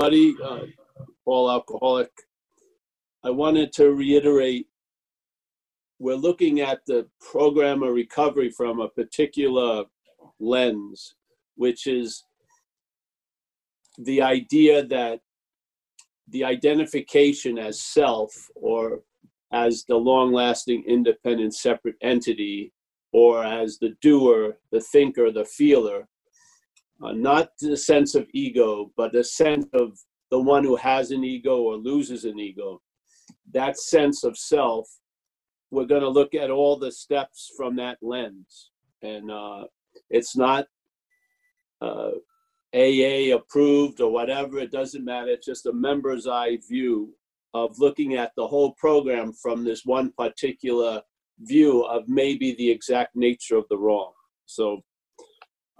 everybody. Uh, Paul Alcoholic. I wanted to reiterate we're looking at the program of recovery from a particular lens, which is the idea that the identification as self or as the long lasting independent separate entity or as the doer, the thinker, the feeler, uh, not the sense of ego, but the sense of the one who has an ego or loses an ego. That sense of self, we're going to look at all the steps from that lens. And uh, it's not uh, AA approved or whatever, it doesn't matter. It's just a member's eye view of looking at the whole program from this one particular view of maybe the exact nature of the wrong. So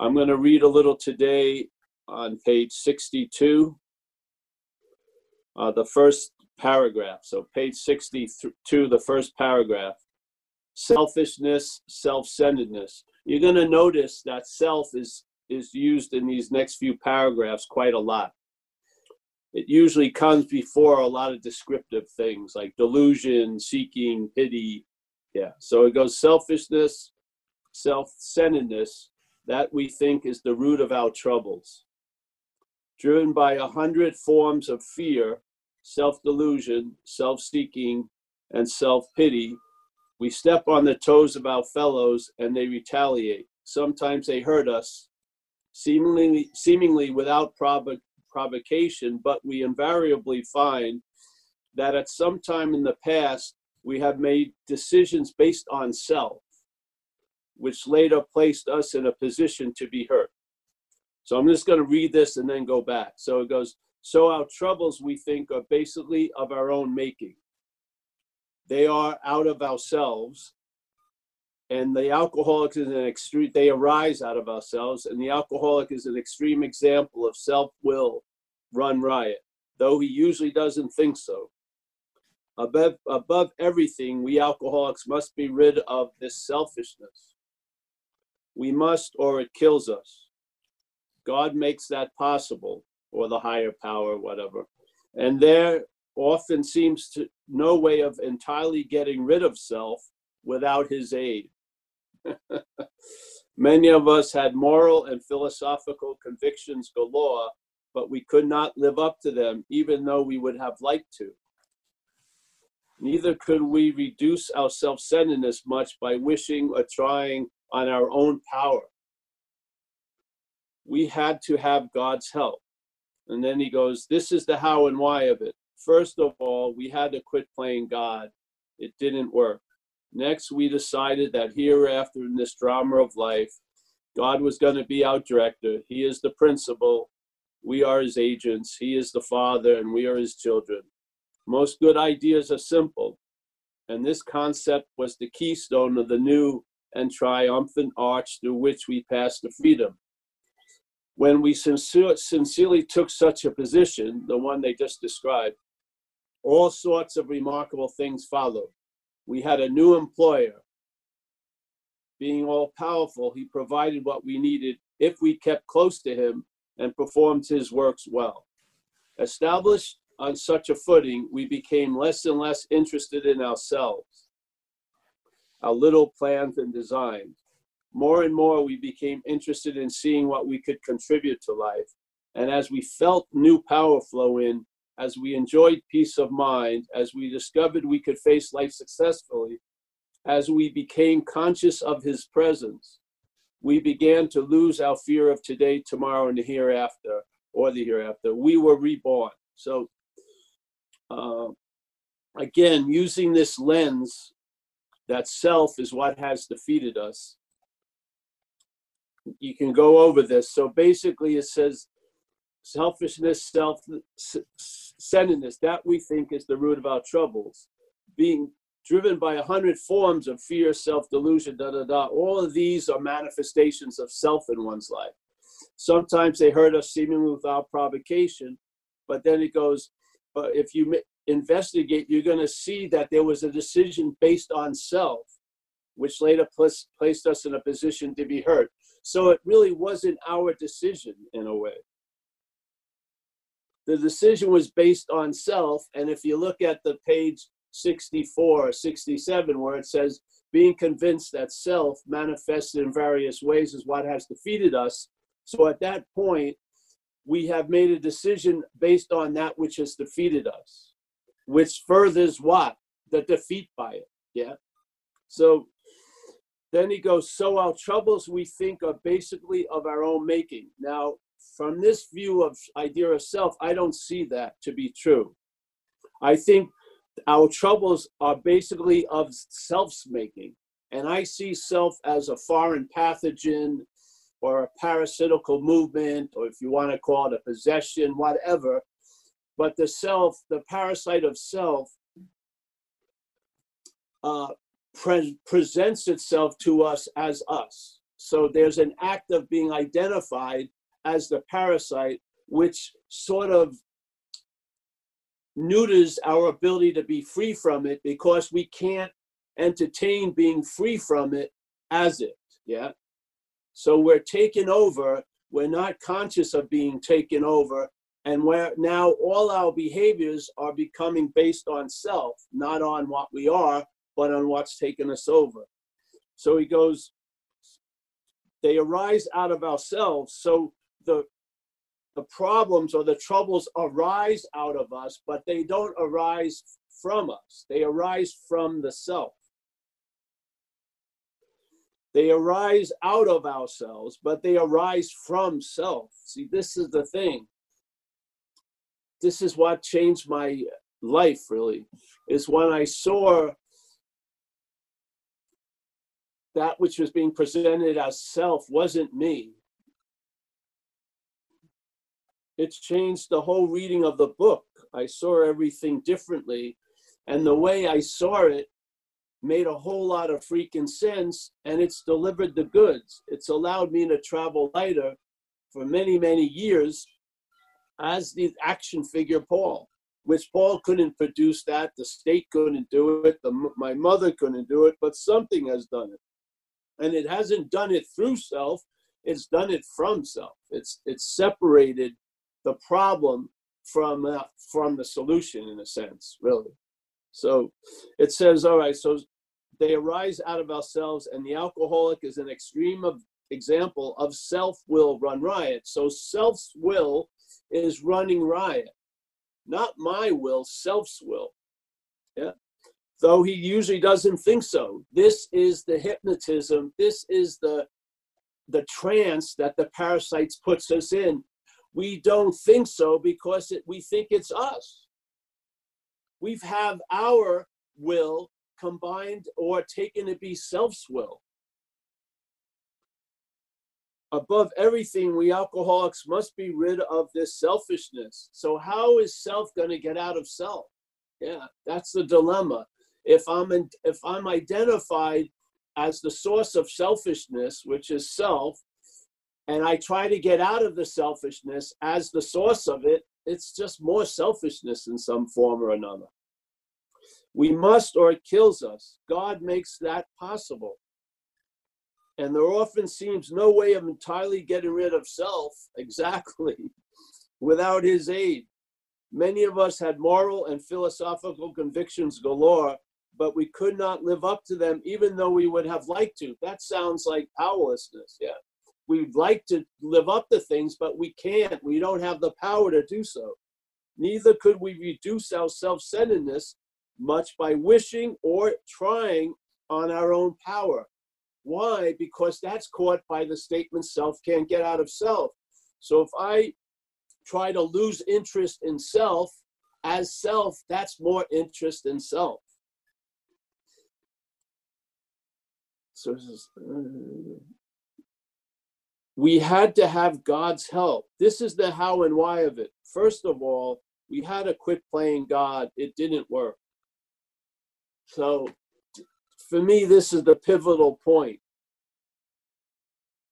I'm going to read a little today on page 62, uh, the first paragraph. So, page 62, the first paragraph selfishness, self centeredness. You're going to notice that self is, is used in these next few paragraphs quite a lot. It usually comes before a lot of descriptive things like delusion, seeking, pity. Yeah. So it goes selfishness, self centeredness, that we think is the root of our troubles. Driven by a hundred forms of fear, self delusion, self seeking, and self pity, we step on the toes of our fellows and they retaliate. Sometimes they hurt us, seemingly, seemingly without provo- provocation, but we invariably find that at some time in the past we have made decisions based on self which later placed us in a position to be hurt. So I'm just going to read this and then go back. So it goes, so our troubles we think are basically of our own making. They are out of ourselves. And the alcoholic is an extreme, they arise out of ourselves. And the alcoholic is an extreme example of self will run riot, though he usually doesn't think so. Above, above everything, we alcoholics must be rid of this selfishness we must or it kills us. God makes that possible, or the higher power, whatever. And there often seems to no way of entirely getting rid of self without his aid. Many of us had moral and philosophical convictions galore, but we could not live up to them, even though we would have liked to. Neither could we reduce our self centeredness much by wishing or trying on our own power. We had to have God's help. And then he goes, This is the how and why of it. First of all, we had to quit playing God. It didn't work. Next, we decided that hereafter in this drama of life, God was going to be our director. He is the principal. We are his agents. He is the father, and we are his children. Most good ideas are simple. And this concept was the keystone of the new and triumphant arch through which we pass to freedom. When we sincere, sincerely took such a position, the one they just described, all sorts of remarkable things followed. We had a new employer. Being all powerful, he provided what we needed if we kept close to him and performed his works well. Established on such a footing, we became less and less interested in ourselves our little plans and designs. More and more, we became interested in seeing what we could contribute to life. And as we felt new power flow in, as we enjoyed peace of mind, as we discovered we could face life successfully, as we became conscious of his presence, we began to lose our fear of today, tomorrow, and the hereafter, or the hereafter. We were reborn. So, uh, again, using this lens that self is what has defeated us. You can go over this. So basically, it says selfishness, self centeredness, that we think is the root of our troubles. Being driven by a hundred forms of fear, self delusion, da da da. All of these are manifestations of self in one's life. Sometimes they hurt us seemingly without provocation, but then it goes, but if you investigate, you're going to see that there was a decision based on self, which later placed, placed us in a position to be hurt. So it really wasn't our decision in a way. the decision was based on self. And if you look at the page 64 or 67, where it says, being convinced that self manifested in various ways is what has defeated us. So at that point, we have made a decision based on that which has defeated us, which furthers what? The defeat by it. Yeah. So then he goes, So our troubles we think are basically of our own making. Now, from this view of idea of self, I don't see that to be true. I think our troubles are basically of self's making. And I see self as a foreign pathogen or a parasitical movement, or if you want to call it a possession, whatever. But the self, the parasite of self, uh, pre- presents itself to us as us. So there's an act of being identified as the parasite, which sort of neuters our ability to be free from it because we can't entertain being free from it as it. Yeah. So we're taken over. We're not conscious of being taken over. And where now all our behaviors are becoming based on self, not on what we are, but on what's taken us over. So he goes, they arise out of ourselves. So the the problems or the troubles arise out of us, but they don't arise from us. They arise from the self. They arise out of ourselves, but they arise from self. See, this is the thing. This is what changed my life, really, is when I saw that which was being presented as self wasn't me. It's changed the whole reading of the book. I saw everything differently. And the way I saw it made a whole lot of freaking sense and it's delivered the goods. It's allowed me to travel lighter for many, many years as the action figure Paul, which Paul couldn't produce that. The state couldn't do it. The, my mother couldn't do it, but something has done it. And it hasn't done it through self. It's done it from self. It's, it's separated the problem from, uh, from the solution in a sense, really. So it says, all right, so they arise out of ourselves, and the alcoholic is an extreme of example of self will run riot. So self's will is running riot, not my will, self's will. Yeah. Though he usually doesn't think so. This is the hypnotism. This is the the trance that the parasites puts us in. We don't think so because it, we think it's us. We have our will combined or taken to be self's will. Above everything, we alcoholics must be rid of this selfishness. So, how is self going to get out of self? Yeah, that's the dilemma. If I'm in, if I'm identified as the source of selfishness, which is self, and I try to get out of the selfishness as the source of it, it's just more selfishness in some form or another. We must, or it kills us. God makes that possible. And there often seems no way of entirely getting rid of self, exactly, without His aid. Many of us had moral and philosophical convictions galore, but we could not live up to them even though we would have liked to. That sounds like powerlessness, yeah. We'd like to live up to things, but we can't. We don't have the power to do so. Neither could we reduce our self centeredness much by wishing or trying on our own power. Why? Because that's caught by the statement self can't get out of self. So if I try to lose interest in self as self, that's more interest in self. So uh, we had to have God's help. This is the how and why of it. First of all, we had to quit playing God. It didn't work. So for me, this is the pivotal point.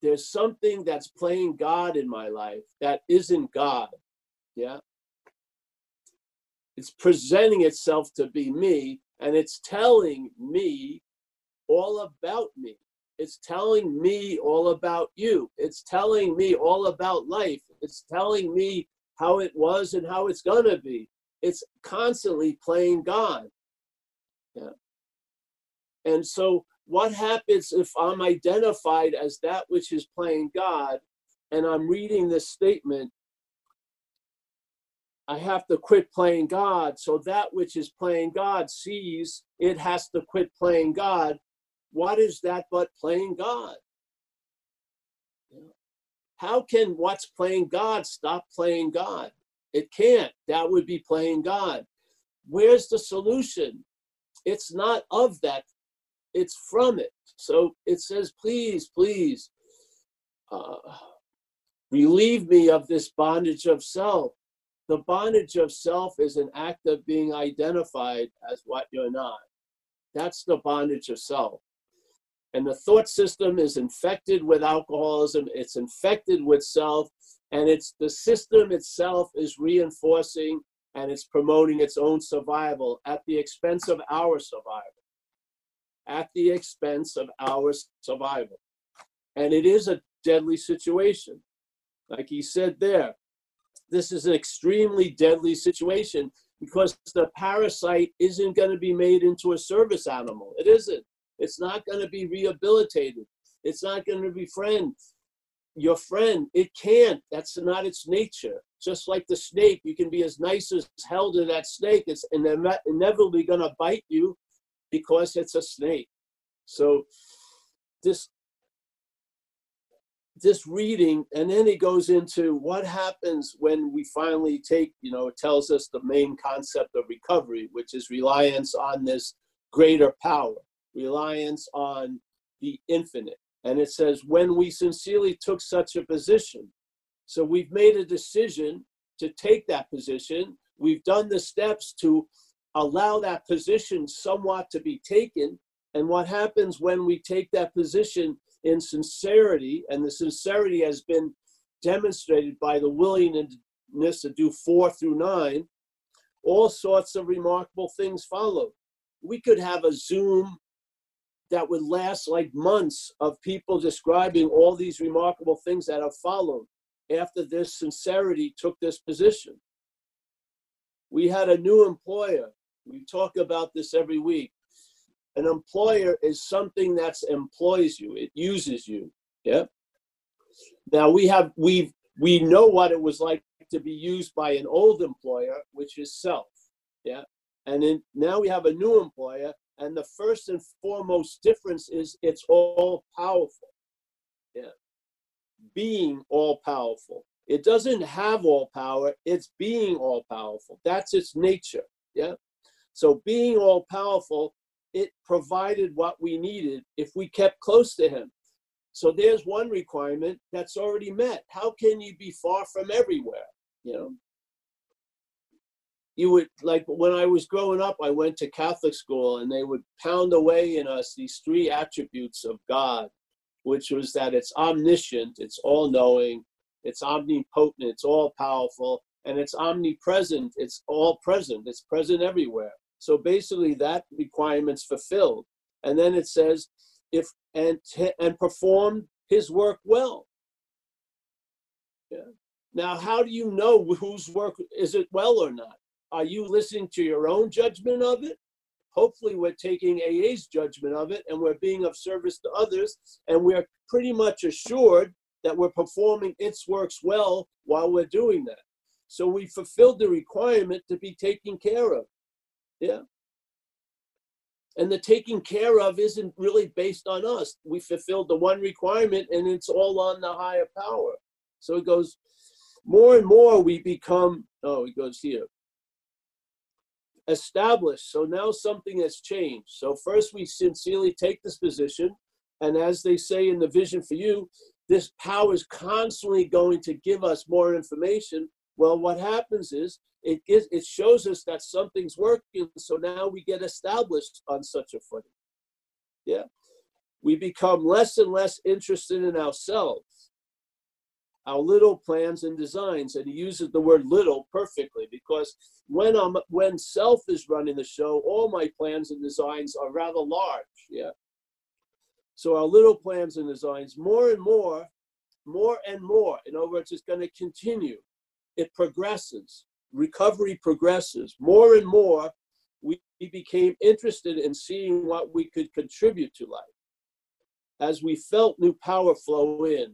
There's something that's playing God in my life that isn't God. Yeah. It's presenting itself to be me, and it's telling me all about me. It's telling me all about you. It's telling me all about life. It's telling me how it was and how it's going to be. It's constantly playing God. Yeah. And so, what happens if I'm identified as that which is playing God and I'm reading this statement? I have to quit playing God. So, that which is playing God sees it has to quit playing God. What is that but playing God? How can what's playing God stop playing God? It can't. That would be playing God. Where's the solution? It's not of that, it's from it. So it says, please, please, uh, relieve me of this bondage of self. The bondage of self is an act of being identified as what you're not. That's the bondage of self and the thought system is infected with alcoholism it's infected with self and it's the system itself is reinforcing and it's promoting its own survival at the expense of our survival at the expense of our survival and it is a deadly situation like he said there this is an extremely deadly situation because the parasite isn't going to be made into a service animal it isn't it's not going to be rehabilitated. It's not going to befriend your friend. It can't. That's not its nature. Just like the snake, you can be as nice as hell to that snake. It's inevitably going to bite you because it's a snake. So this this reading and then he goes into what happens when we finally take you know it tells us the main concept of recovery which is reliance on this greater power reliance on the infinite. And it says, when we sincerely took such a position. So we've made a decision to take that position. We've done the steps to allow that position somewhat to be taken. And what happens when we take that position in sincerity, and the sincerity has been demonstrated by the willingness to do four through nine, all sorts of remarkable things follow. We could have a Zoom that would last like months of people describing all these remarkable things that have followed after this sincerity took this position. We had a new employer. We talk about this every week. An employer is something that employs you, it uses you. Yeah. Now we have we we know what it was like to be used by an old employer, which is self. Yeah. And then now we have a new employer and the first and foremost difference is it's all powerful. Yeah. Being all powerful. It doesn't have all power, it's being all powerful. That's its nature. Yeah. So being all powerful, it provided what we needed if we kept close to him. So there's one requirement that's already met. How can you be far from everywhere? You know, you would like when I was growing up, I went to Catholic school and they would pound away in us these three attributes of God, which was that it's omniscient, it's all knowing, it's omnipotent, it's all powerful, and it's omnipresent, it's all present, it's present everywhere. So basically, that requirement's fulfilled. And then it says, if and and perform his work well. Yeah. Now, how do you know whose work is it well or not? Are you listening to your own judgment of it? Hopefully, we're taking AA's judgment of it and we're being of service to others, and we're pretty much assured that we're performing its works well while we're doing that. So we fulfilled the requirement to be taken care of. Yeah. And the taking care of isn't really based on us. We fulfilled the one requirement and it's all on the higher power. So it goes more and more we become, oh, it goes here established. So now something has changed. So first we sincerely take this position. And as they say in the vision for you, this power is constantly going to give us more information. Well, what happens is it, gives, it shows us that something's working. So now we get established on such a footing. Yeah. We become less and less interested in ourselves our little plans and designs and he uses the word little perfectly because when i'm when self is running the show all my plans and designs are rather large yeah so our little plans and designs more and more more and more in other words it's going to continue it progresses. Recovery progresses. More and more, we became interested in seeing what we could contribute to life. As we felt new power flow in,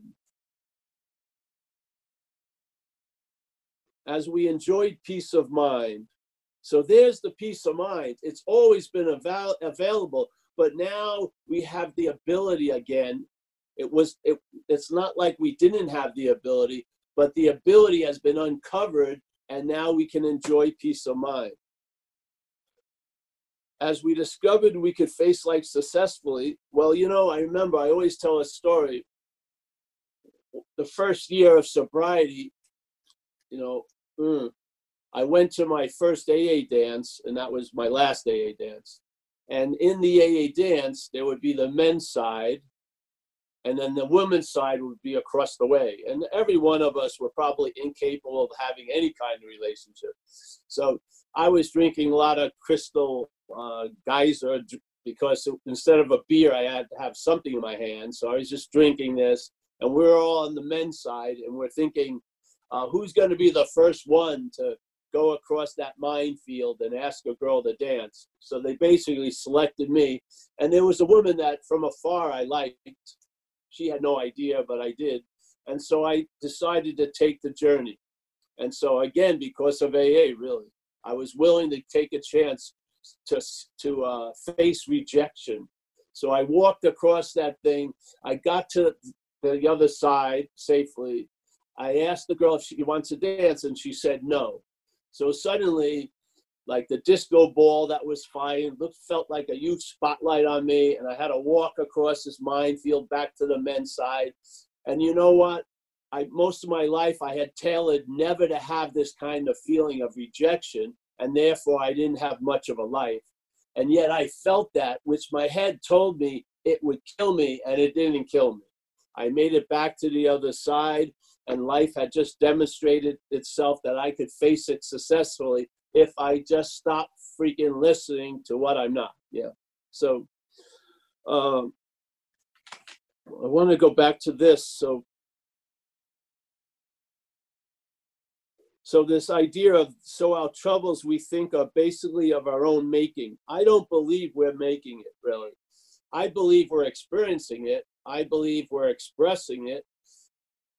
as we enjoyed peace of mind. So there's the peace of mind. It's always been avail- available, but now we have the ability again. It was it, it's not like we didn't have the ability, but the ability has been uncovered and now we can enjoy peace of mind. As we discovered we could face life successfully, well, you know, I remember I always tell a story. The first year of sobriety, you know, mm, I went to my first AA dance, and that was my last AA dance. And in the AA dance, there would be the men's side, and then the women's side would be across the way. And every one of us were probably incapable of having any kind of relationship. So I was drinking a lot of crystal uh, geyser because instead of a beer, I had to have something in my hand. So I was just drinking this, and we we're all on the men's side, and we're thinking, uh, who's going to be the first one to go across that minefield and ask a girl to dance? So they basically selected me, and there was a woman that from afar I liked. She had no idea, but I did, and so I decided to take the journey. And so again, because of AA, really, I was willing to take a chance to to uh, face rejection. So I walked across that thing. I got to the other side safely, I asked the girl if she wants to dance, and she said no. So suddenly, like the disco ball that was flying, looked felt like a huge spotlight on me, and I had to walk across this minefield back to the men's side. And you know what? I most of my life I had tailored never to have this kind of feeling of rejection, and therefore I didn't have much of a life. And yet I felt that, which my head told me it would kill me, and it didn't kill me. I made it back to the other side and life had just demonstrated itself that I could face it successfully if I just stop freaking listening to what I'm not. Yeah. So um, I want to go back to this. So So this idea of so our troubles we think are basically of our own making. I don't believe we're making it really. I believe we're experiencing it. I believe we're expressing it.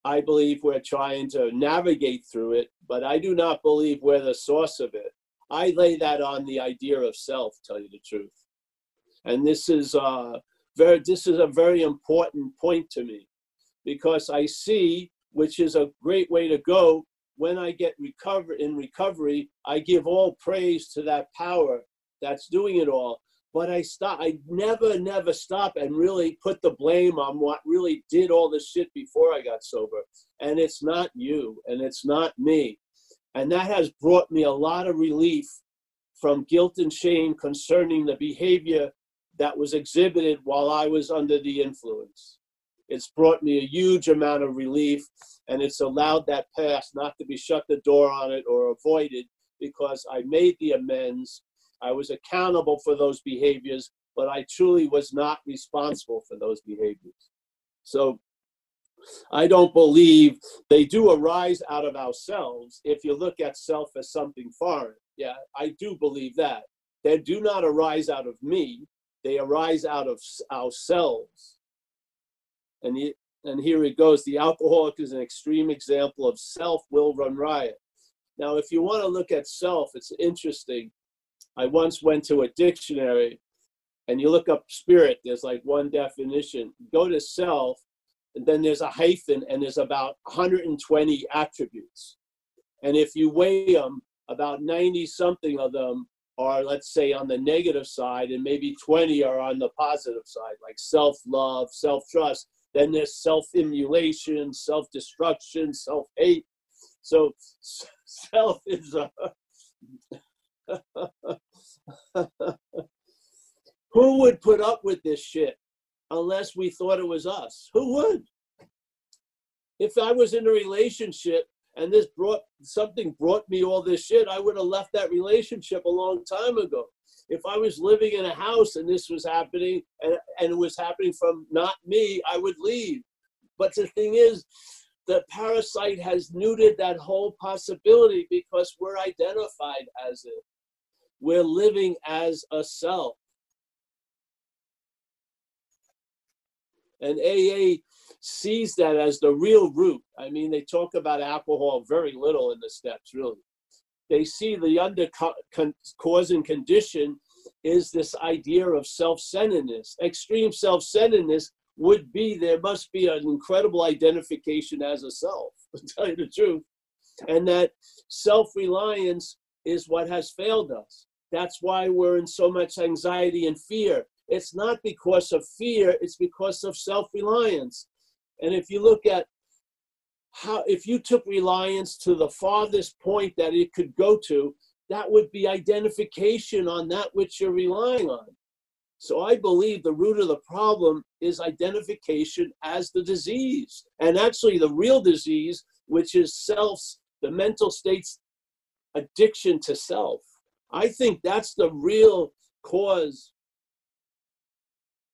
I believe we're trying to navigate through it, but I do not believe we're the source of it. I lay that on the idea of self, tell you the truth. And this is uh, very this is a very important point to me because I see, which is a great way to go, when I get recover in recovery, I give all praise to that power that's doing it all but I stop. I never, never stop and really put the blame on what really did all this shit before I got sober. And it's not you, and it's not me, and that has brought me a lot of relief from guilt and shame concerning the behavior that was exhibited while I was under the influence. It's brought me a huge amount of relief, and it's allowed that past not to be shut the door on it or avoided because I made the amends I was accountable for those behaviors, but I truly was not responsible for those behaviors. So I don't believe they do arise out of ourselves if you look at self as something foreign. Yeah, I do believe that. They do not arise out of me, they arise out of ourselves. And, and here it goes the alcoholic is an extreme example of self will run riot. Now, if you want to look at self, it's interesting. I once went to a dictionary and you look up spirit, there's like one definition. Go to self, and then there's a hyphen, and there's about 120 attributes. And if you weigh them, about 90 something of them are, let's say, on the negative side, and maybe 20 are on the positive side, like self love, self trust. Then there's self emulation, self destruction, self hate. So, self is a. Who would put up with this shit unless we thought it was us? Who would? If I was in a relationship and this brought something brought me all this shit, I would have left that relationship a long time ago. If I was living in a house and this was happening and, and it was happening from not me, I would leave. But the thing is, the parasite has neutered that whole possibility because we're identified as it. We're living as a self. And AA sees that as the real root. I mean, they talk about alcohol very little in the steps, really. They see the under cause and condition is this idea of self centeredness. Extreme self centeredness would be there must be an incredible identification as a self, to tell you the truth. And that self reliance is what has failed us. That's why we're in so much anxiety and fear. It's not because of fear, it's because of self reliance. And if you look at how, if you took reliance to the farthest point that it could go to, that would be identification on that which you're relying on. So I believe the root of the problem is identification as the disease. And actually, the real disease, which is self, the mental state's addiction to self. I think that's the real cause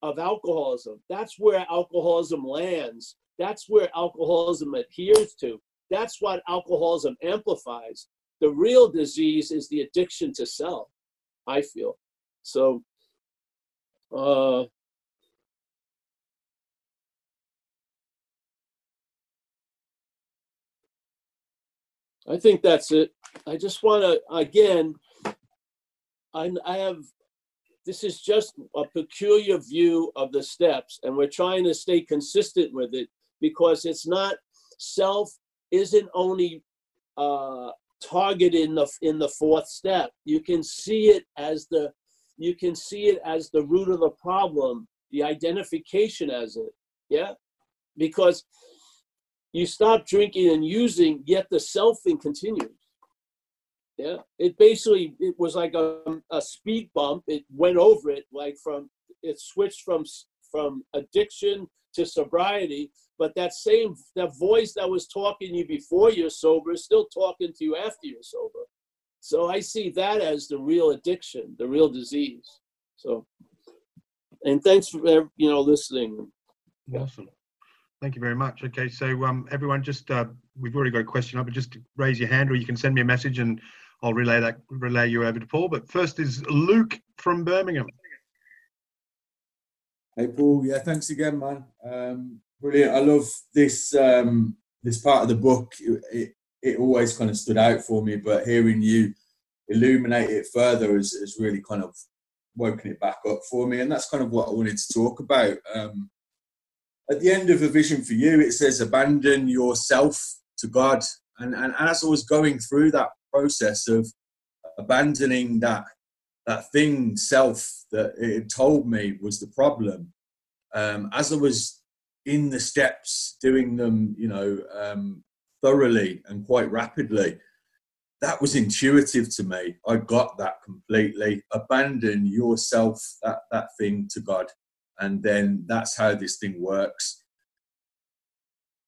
of alcoholism. That's where alcoholism lands. That's where alcoholism adheres to. That's what alcoholism amplifies. The real disease is the addiction to self, I feel. So, uh, I think that's it. I just want to, again, I, I have this is just a peculiar view of the steps, and we're trying to stay consistent with it because it's not self isn't only uh, targeted in the in the fourth step. You can see it as the you can see it as the root of the problem, the identification as it. Yeah, because you stop drinking and using, yet the selfing continues. Yeah, it basically it was like a, a speed bump. It went over it like from it switched from from addiction to sobriety. But that same that voice that was talking to you before you're sober is still talking to you after you're sober. So I see that as the real addiction, the real disease. So, and thanks for you know listening. Awesome. Thank you very much. Okay, so um, everyone, just uh, we've already got a question up, but just raise your hand, or you can send me a message, and I'll relay that relay you over to Paul. But first is Luke from Birmingham. Hey Paul, yeah, thanks again, man. Um, brilliant. I love this um, this part of the book. It, it, it always kind of stood out for me, but hearing you illuminate it further has, has really kind of woken it back up for me, and that's kind of what I wanted to talk about. Um, at the end of a vision for you, it says, "Abandon yourself to God." And, and as I was going through that process of abandoning that that thing self that it told me was the problem. Um, as i was in the steps doing them you know um, thoroughly and quite rapidly that was intuitive to me. I got that completely. Abandon yourself that that thing to god and then that's how this thing works.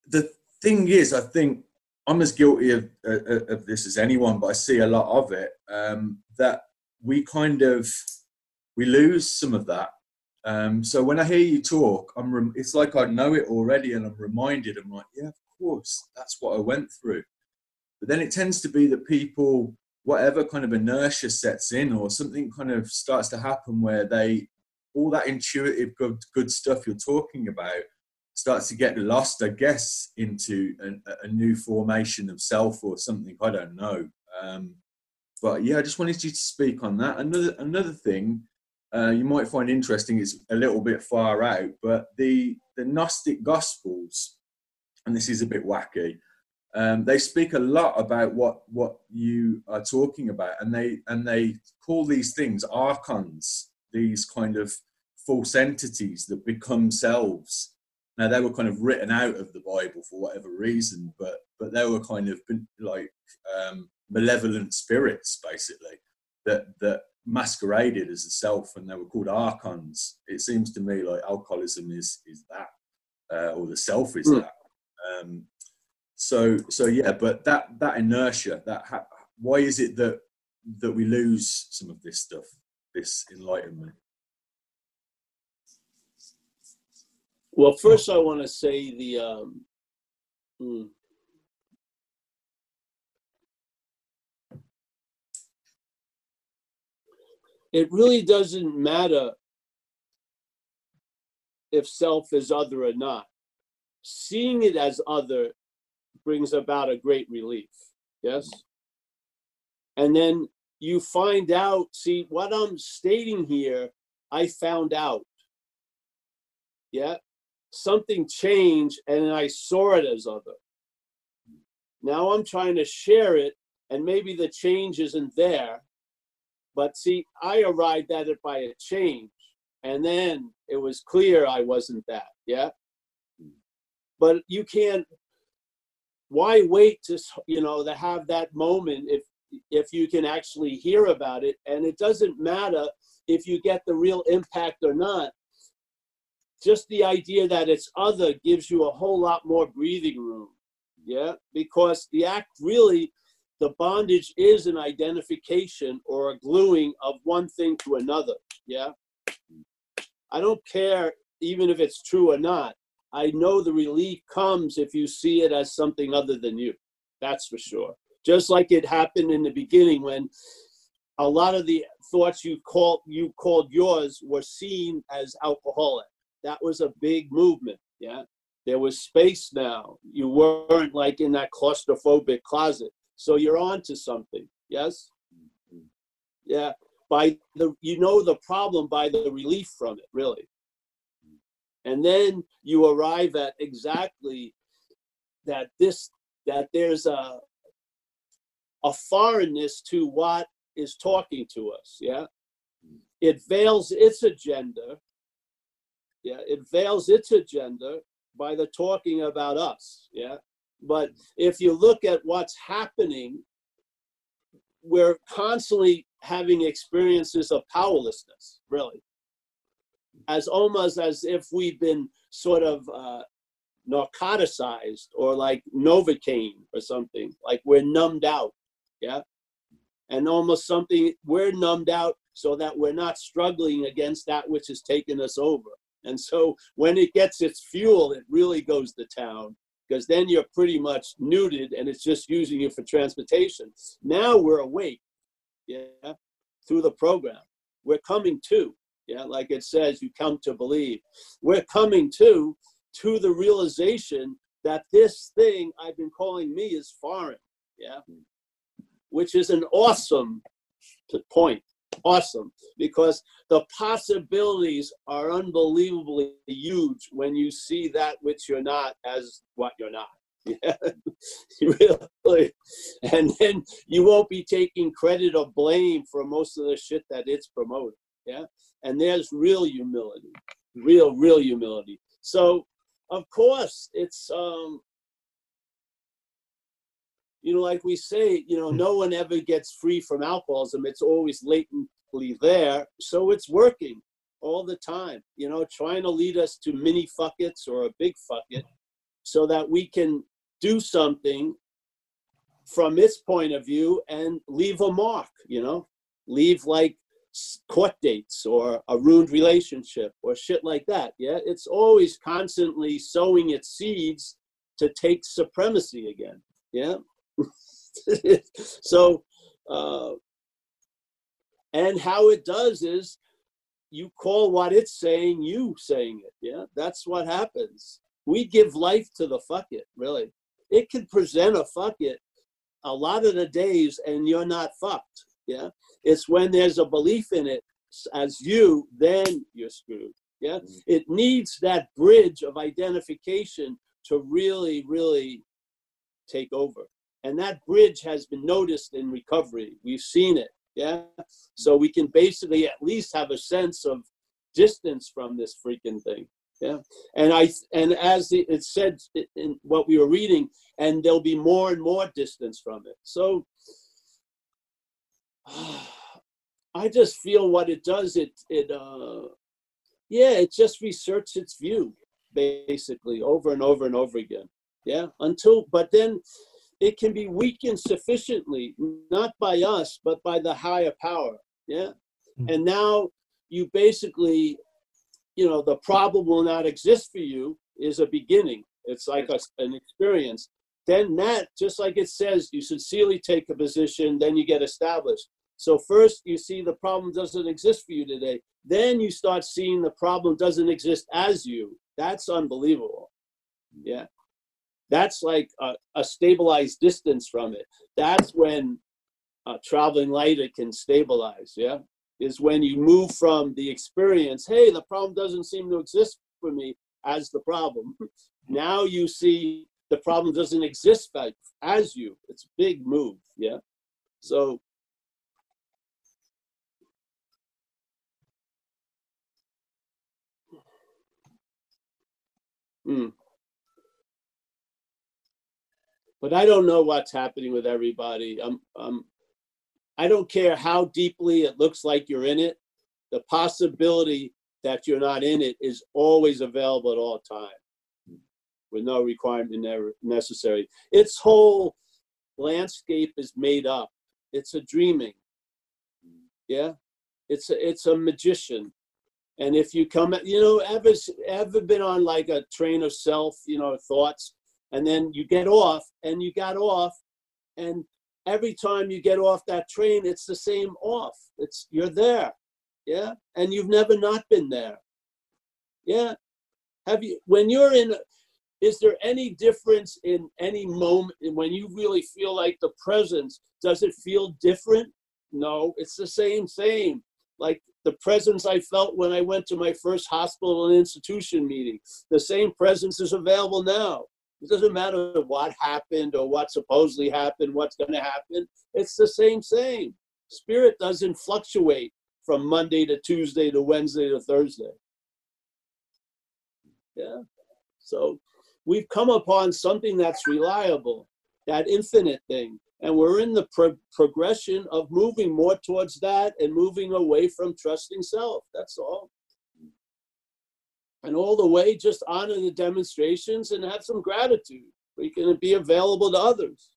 The thing is i think I'm as guilty of, uh, of this as anyone, but I see a lot of it. Um, that we kind of we lose some of that. Um, so when I hear you talk, I'm rem- it's like I know it already, and I'm reminded. I'm like, yeah, of course, that's what I went through. But then it tends to be that people, whatever kind of inertia sets in, or something kind of starts to happen where they all that intuitive good good stuff you're talking about starts to get lost, I guess, into a, new formation of self or something. I don't know. Um, but yeah, I just wanted you to speak on that. Another another thing uh, you might find interesting is a little bit far out, but the the Gnostic Gospels, and this is a bit wacky. Um, they speak a lot about what what you are talking about, and they and they call these things archons, these kind of false entities that become selves now they were kind of written out of the Bible for whatever reason, but but they were kind of like um, malevolent spirits, basically, that that masqueraded as a self, and they were called archons. It seems to me like alcoholism is is that, uh, or the self is mm. that. Um, so so yeah, but that that inertia, that ha- why is it that that we lose some of this stuff, this enlightenment? Well, first I want to say the um, Mm. It really doesn't matter if self is other or not. Seeing it as other brings about a great relief. Yes? And then you find out, see, what I'm stating here, I found out. Yeah? Something changed and I saw it as other. Now I'm trying to share it, and maybe the change isn't there. But see, I arrived at it by a change, and then it was clear I wasn't that. Yeah. But you can't. Why wait to you know to have that moment if if you can actually hear about it, and it doesn't matter if you get the real impact or not. Just the idea that it's other gives you a whole lot more breathing room. Yeah because the act really the bondage is an identification or a gluing of one thing to another. Yeah? I don't care even if it's true or not. I know the relief comes if you see it as something other than you. That's for sure. Just like it happened in the beginning when a lot of the thoughts you called you called yours were seen as alcoholic that was a big movement yeah there was space now. You weren't like in that claustrophobic closet. So you're on to something. Yes? Mm-hmm. Yeah. By the you know the problem by the relief from it, really. Mm-hmm. And then you arrive at exactly that this that there's a a foreignness to what is talking to us. Yeah. Mm-hmm. It veils its agenda. Yeah, it veils its agenda by the talking about us. Yeah. But if you look at what's happening, we're constantly having experiences of powerlessness, really. As almost as if we've been sort of uh, narcoticized or like Novocaine or something, like we're numbed out. Yeah. And almost something, we're numbed out so that we're not struggling against that which has taken us over. And so when it gets its fuel, it really goes to town because then you're pretty much neutered and it's just using you for transportation. Now we're awake, yeah, through the program. We're coming to, yeah, like it says, you come to believe. We're coming to, to the realization that this thing I've been calling me is foreign, yeah, hmm. which is an awesome point awesome because the possibilities are unbelievably huge when you see that which you're not as what you're not. Yeah, really. And then you won't be taking credit or blame for most of the shit that it's promoting. Yeah. And there's real humility, real, real humility. So, of course, it's, um, you know, like we say, you know, hmm. no one ever gets free from alcoholism. It's always latently there. So it's working all the time, you know, trying to lead us to mini fuckets or a big fucket so that we can do something from its point of view and leave a mark, you know, leave like court dates or a ruined relationship or shit like that. Yeah. It's always constantly sowing its seeds to take supremacy again. Yeah. so, uh, and how it does is you call what it's saying you saying it. Yeah, that's what happens. We give life to the fuck it, really. It can present a fuck it a lot of the days and you're not fucked. Yeah, it's when there's a belief in it as you, then you're screwed. Yeah, mm-hmm. it needs that bridge of identification to really, really take over. And that bridge has been noticed in recovery. We've seen it. Yeah. So we can basically at least have a sense of distance from this freaking thing. Yeah. And I and as it said in what we were reading, and there'll be more and more distance from it. So I just feel what it does, it it uh yeah, it just researches its view basically over and over and over again. Yeah. Until but then it can be weakened sufficiently, not by us, but by the higher power. Yeah. Mm-hmm. And now you basically, you know, the problem will not exist for you is a beginning. It's like a, an experience. Then that, just like it says, you sincerely take a position, then you get established. So first you see the problem doesn't exist for you today. Then you start seeing the problem doesn't exist as you. That's unbelievable. Yeah. That's like a, a stabilized distance from it. That's when a traveling lighter can stabilize. Yeah. Is when you move from the experience, hey, the problem doesn't seem to exist for me as the problem. now you see the problem doesn't exist as you. It's a big move. Yeah. So Mm. But I don't know what's happening with everybody. Um, I don't care how deeply it looks like you're in it. The possibility that you're not in it is always available at all times with no requirement necessary. Its whole landscape is made up. It's a dreaming. Yeah, it's a, it's a magician. And if you come, you know, ever ever been on like a train of self, you know, thoughts, and then you get off, and you got off, and every time you get off that train, it's the same off. It's you're there, yeah, and you've never not been there, yeah. Have you when you're in? Is there any difference in any moment when you really feel like the presence? Does it feel different? No, it's the same, same. Like the presence I felt when I went to my first hospital and institution meeting. The same presence is available now. It doesn't matter what happened or what supposedly happened, what's going to happen. It's the same, same. Spirit doesn't fluctuate from Monday to Tuesday to Wednesday to Thursday. Yeah. So we've come upon something that's reliable, that infinite thing and we're in the pro- progression of moving more towards that and moving away from trusting self. That's all. And all the way, just honor the demonstrations and have some gratitude. We can be available to others.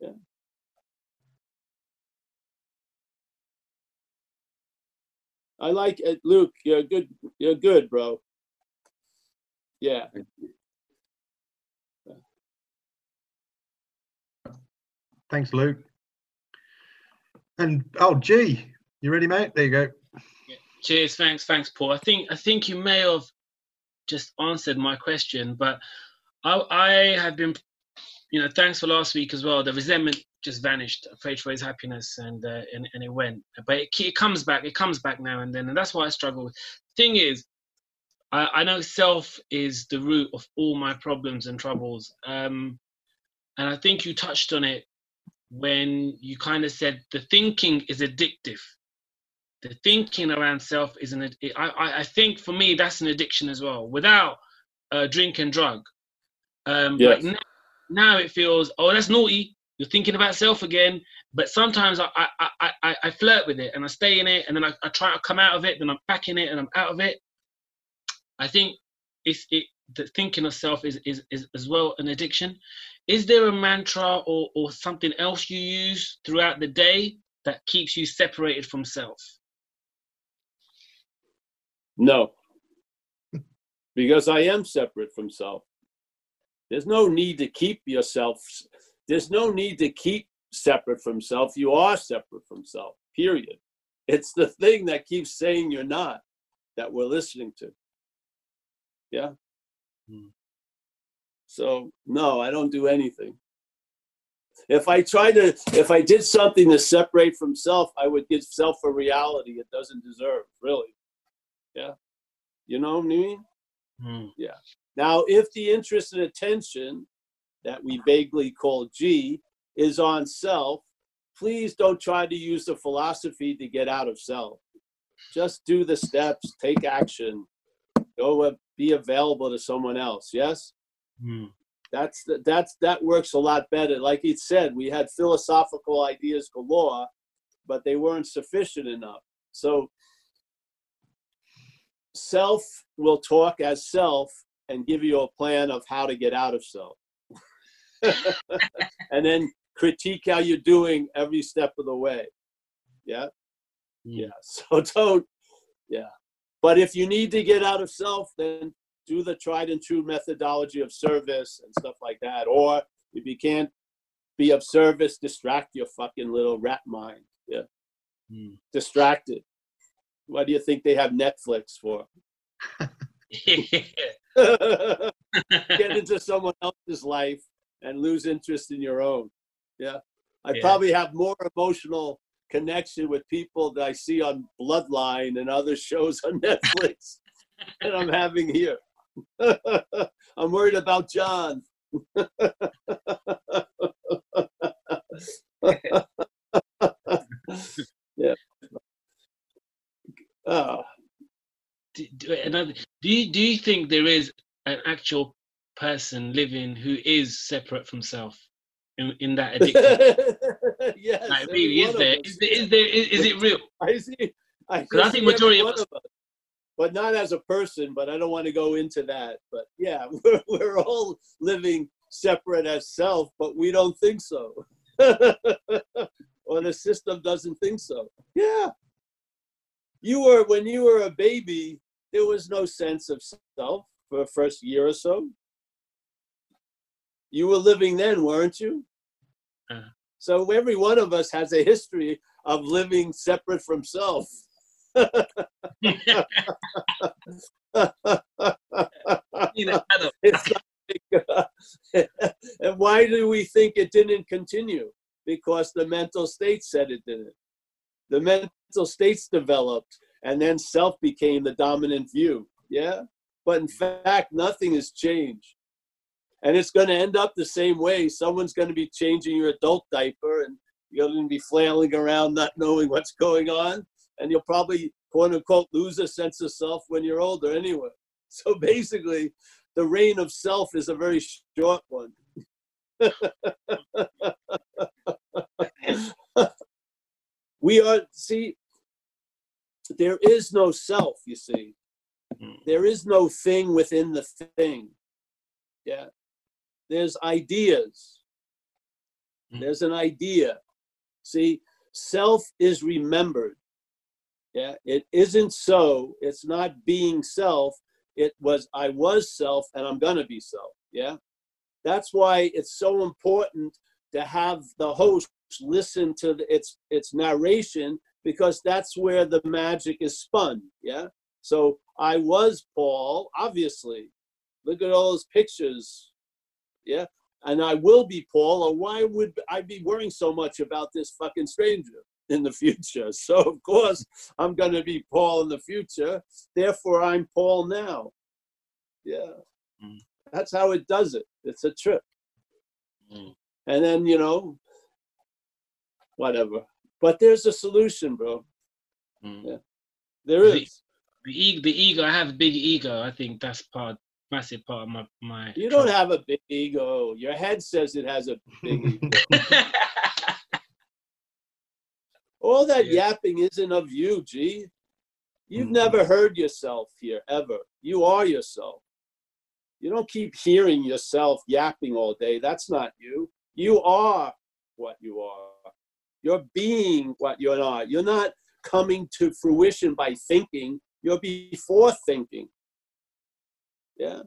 Yeah. I like it, Luke. You're good. You're good, bro. Yeah. Thanks, Luke. And oh, gee, you ready, mate? There you go. Cheers. Thanks. Thanks, Paul. I think I think you may have just answered my question, but I, I have been, you know, thanks for last week as well. The resentment just vanished. I prayed for his happiness, and uh, and and it went. But it, it comes back. It comes back now and then, and that's why I struggle. Thing is, I, I know self is the root of all my problems and troubles. Um, and I think you touched on it when you kind of said the thinking is addictive. The thinking around self is an. I, I think for me that's an addiction as well. Without a drink and drug, um, yes. now, now it feels oh that's naughty. You're thinking about self again. But sometimes I I, I, I, I flirt with it and I stay in it and then I, I try to come out of it. Then I'm back in it and I'm out of it. I think it's it the thinking of self is, is, is as well an addiction. Is there a mantra or, or something else you use throughout the day that keeps you separated from self? No, because I am separate from self. There's no need to keep yourself, there's no need to keep separate from self. You are separate from self, period. It's the thing that keeps saying you're not that we're listening to. Yeah. Hmm. So no, I don't do anything. If I try to, if I did something to separate from self, I would give self a reality it doesn't deserve, really. Yeah. You know what I mean? Mm. Yeah. Now, if the interest and attention that we vaguely call G is on self, please don't try to use the philosophy to get out of self. Just do the steps, take action, go be available to someone else. Yes. Mm. That's the, that's that works a lot better. Like he said, we had philosophical ideas galore, but they weren't sufficient enough. So self will talk as self and give you a plan of how to get out of self. and then critique how you're doing every step of the way. Yeah. Mm. Yeah. So don't, yeah. But if you need to get out of self, then do the tried and true methodology of service and stuff like that. Or if you can't be of service, distract your fucking little rat mind. Yeah. Mm. Distracted. What do you think they have Netflix for? Get into someone else's life and lose interest in your own. Yeah. I Yeah. probably have more emotional connection with people that I see on Bloodline and other shows on Netflix than I'm having here. I'm worried about John. yeah. Oh, do, do, do you do you think there is an actual person living who is separate from self in, in that addiction? yes. like, really, is of there? Is there? Is there? Is, is it real? I see. I, 'Cause I see think majority of us- us, but not as a person. But I don't want to go into that. But yeah, we're, we're all living separate as self, but we don't think so, or the system doesn't think so. Yeah, you were when you were a baby. There was no sense of self for the first year or so. You were living then, weren't you? Uh. So every one of us has a history of living separate from self. You know, like, and why do we think it didn't continue? Because the mental state said it didn't. The mental states developed, and then self became the dominant view. Yeah? But in fact, nothing has changed. And it's going to end up the same way. Someone's going to be changing your adult diaper, and you're going to be flailing around not knowing what's going on. And you'll probably, quote unquote, lose a sense of self when you're older anyway. So basically, the reign of self is a very short one. we are, see, there is no self, you see. Mm. There is no thing within the thing. Yeah. There's ideas. Mm. There's an idea. See, self is remembered. Yeah. It isn't so. It's not being self. It was, I was self and I'm going to be self. Yeah. That's why it's so important to have the host listen to the, its its narration because that's where the magic is spun. Yeah. So I was Paul, obviously. Look at all those pictures. Yeah. And I will be Paul, or why would I be worrying so much about this fucking stranger in the future? So, of course, I'm going to be Paul in the future. Therefore, I'm Paul now. Yeah. Mm. That's how it does it. It's a trip. Mm. And then, you know, whatever. But there's a solution, bro. Mm. Yeah. There The- is. the ego, the ego. I have a big ego. I think that's part, massive part of my my. You don't have a big ego. Your head says it has a big ego. All that Yeah. yapping isn't of you, G. You've Mhm. never heard yourself here, ever. You are yourself. You don't keep hearing yourself yapping all day. That's not you. You are what you are. You're being what you're not. You're not coming to fruition by thinking. You're before thinking. Yeah.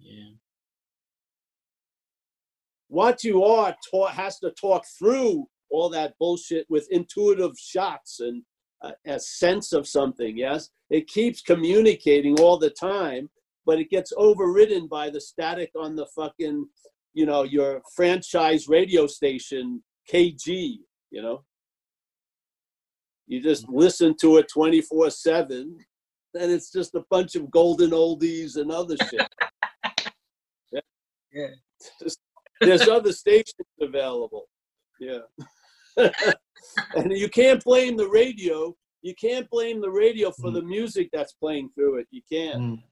yeah. what you are ta- has to talk through all that bullshit with intuitive shots and uh, a sense of something yes it keeps communicating all the time but it gets overridden by the static on the fucking you know your franchise radio station kg you know you just listen to it 24 7 and it's just a bunch of golden oldies and other shit Yeah. Just- there's other stations available. Yeah. and you can't blame the radio. You can't blame the radio for Mm. the music that's playing through it. You can't. Mm.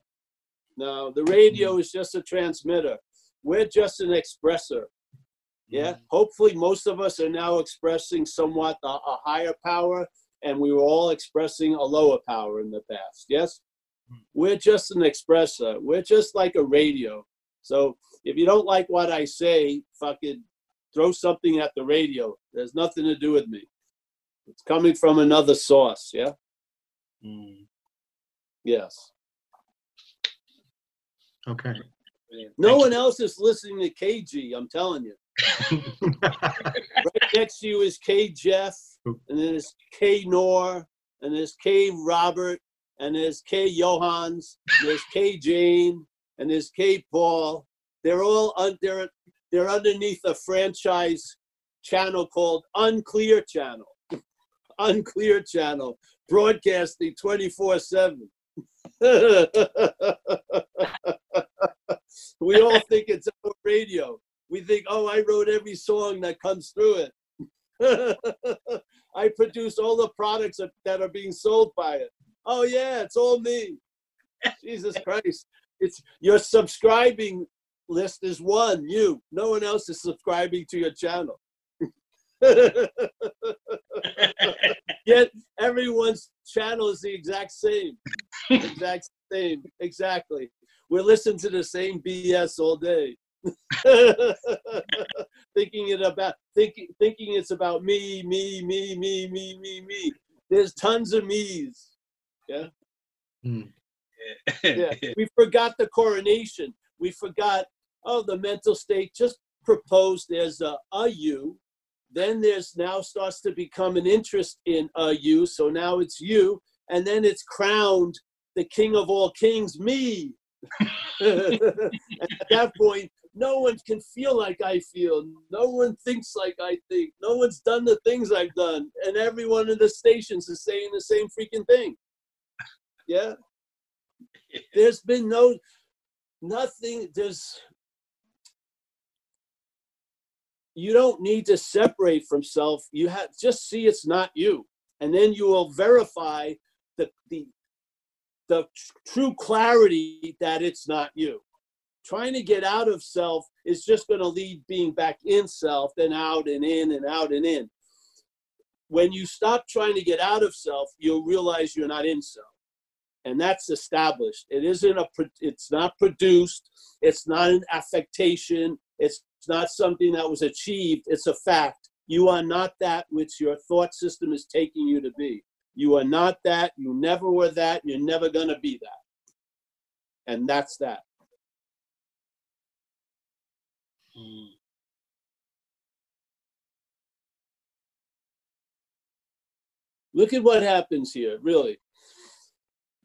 No, the radio is just a transmitter. We're just an expressor. Yeah. Mm. Hopefully, most of us are now expressing somewhat a, a higher power, and we were all expressing a lower power in the past. Yes. Mm. We're just an expressor. We're just like a radio. So if you don't like what I say, fucking throw something at the radio. There's nothing to do with me. It's coming from another source. Yeah. Mm. Yes. Okay. No Thank one else is listening to KG, I'm telling you. Right next to you is K Jeff, and then there's K Nor, and there's K Robert, and there's K Johans, there's K Jane, and there's K Paul. They're all un- they're, they're underneath a franchise channel called Unclear Channel. Unclear Channel, broadcasting 24 7. we all think it's our radio. We think, oh, I wrote every song that comes through it. I produce all the products that, are being sold by it. Oh yeah, it's all me. Jesus Christ. It's your subscribing list is one, you. No one else is subscribing to your channel. Yet everyone's channel is the exact same. Exact same. Exactly. We're listening to the same BS all day. thinking it about thinking thinking it's about me, me, me, me, me, me, me. There's tons of me's. Yeah. Hmm. Yeah. We forgot the coronation. We forgot, oh, the mental state. Just propose there's a, a you. Then there's now starts to become an interest in a you. So now it's you. And then it's crowned the king of all kings, me. at that point, no one can feel like I feel. No one thinks like I think. No one's done the things I've done. And everyone in the stations is saying the same freaking thing. Yeah. There's been no, nothing, there's, you don't need to separate from self. You have, just see it's not you. And then you will verify the, the, the tr- true clarity that it's not you trying to get out of self is just going to lead being back in self, then out and in and out and in. When you stop trying to get out of self, you'll realize you're not in self. And that's established. It isn't a, it's not produced. It's not an affectation. It's not something that was achieved. It's a fact. You are not that which your thought system is taking you to be. You are not that. You never were that. You're never going to be that. And that's that. Mm. look at what happens here really.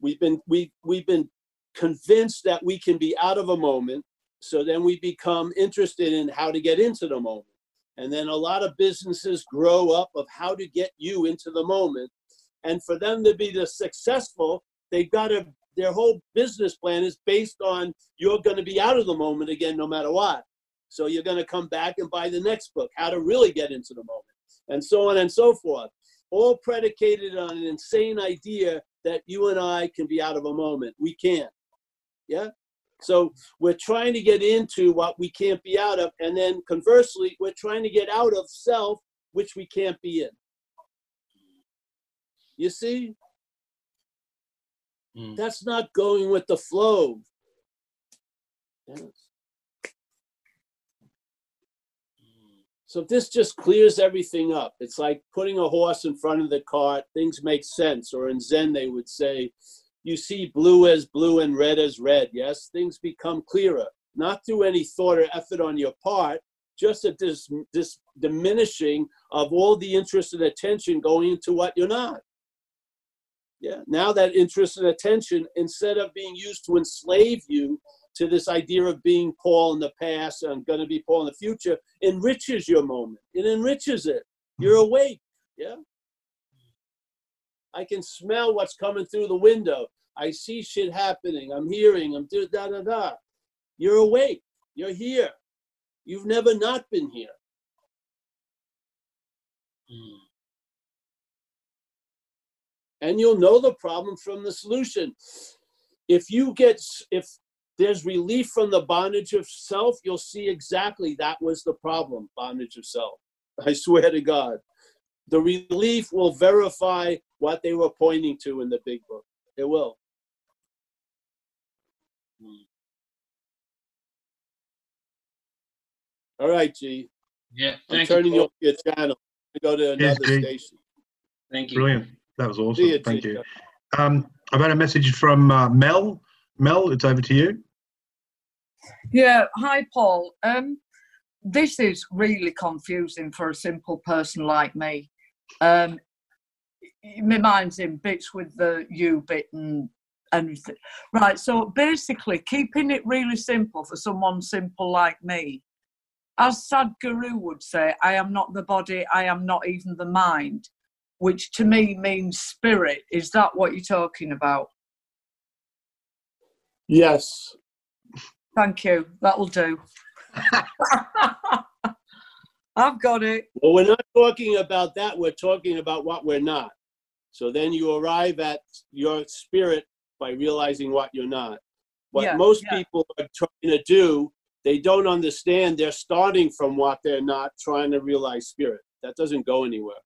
We've been we we've been convinced that we can be out of a moment so then we become interested in how to get into the moment. And then a lot of businesses grow up of how to get you into the moment. And for them to be the successful they've got to their whole business plan is based on you're going to be out of the moment again no matter what so you're going to come back and buy the next book how to really get into the moment and so on and so forth all predicated on an insane idea that you and I can be out of a moment. We can't. Yeah? So we're trying to get into what we can't be out of. And then conversely, we're trying to get out of self, which we can't be in. You see? Mm. That's not going with the flow. Yes. So this just clears everything up. It's like putting a horse in front of the cart. Things make sense. Or in Zen, they would say, you see blue as blue and red as red. Yes, things become clearer, not through any thought or effort on your part, just at this, this diminishing of all the interest and attention going into what you're not. Yeah, now that interest and attention, instead of being used to enslave you to this idea of being Paul in the past and going to be Paul in the future, enriches your moment. It enriches it. You're awake. Yeah. I can smell what's coming through the window. I see shit happening. I'm hearing. I'm do da da da. You're awake. You're here. You've never not been here. Mm. and you'll know the problem from the solution. If you get, if there's relief from the bondage of self, you'll see exactly that was the problem bondage of self. I swear to God. The relief will verify what they were pointing to in the big book. It will. All right, G. Yeah, I'm turning you. you off your channel. to go to another G. station. Thank you. Brilliant. That was awesome. You, Thank G. you. Um, I've had a message from uh, Mel. Mel, it's over to you. Yeah, hi Paul. Um, this is really confusing for a simple person like me. Um, my mind's in bits with the you bit and everything. Right, so basically, keeping it really simple for someone simple like me, as Sadhguru would say, I am not the body, I am not even the mind, which to me means spirit. Is that what you're talking about? Yes. Thank you. That'll do. I've got it. Well, we're not talking about that. We're talking about what we're not. So then you arrive at your spirit by realizing what you're not. What Yeah, most yeah. people are trying to do, they don't understand. They're starting from what they're not, trying to realize spirit. That doesn't go anywhere.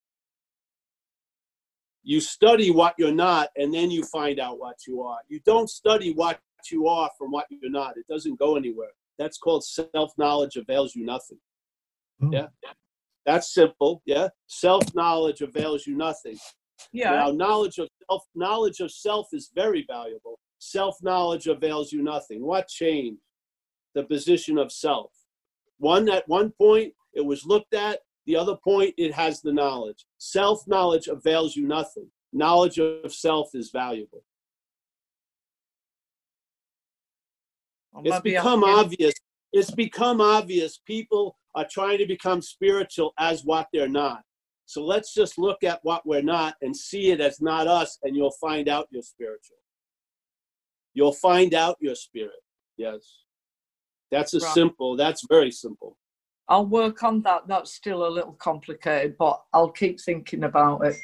You study what you're not, and then you find out what you are. You don't study what you are from what you're not. It doesn't go anywhere. That's called self knowledge avails you nothing. Oh. Yeah. That's simple. Yeah. Self knowledge avails you nothing. Yeah. Now, knowledge of self, knowledge of self is very valuable. Self knowledge avails you nothing. What changed? The position of self. One at one point it was looked at. The other point it has the knowledge. Self knowledge avails you nothing. Knowledge of self is valuable. It's become can- obvious. It's become obvious. People are trying to become spiritual as what they're not. So let's just look at what we're not and see it as not us, and you'll find out you're spiritual. You'll find out your spirit. Yes. That's a Right. simple, that's very simple. I'll work on that. That's still a little complicated, but I'll keep thinking about it.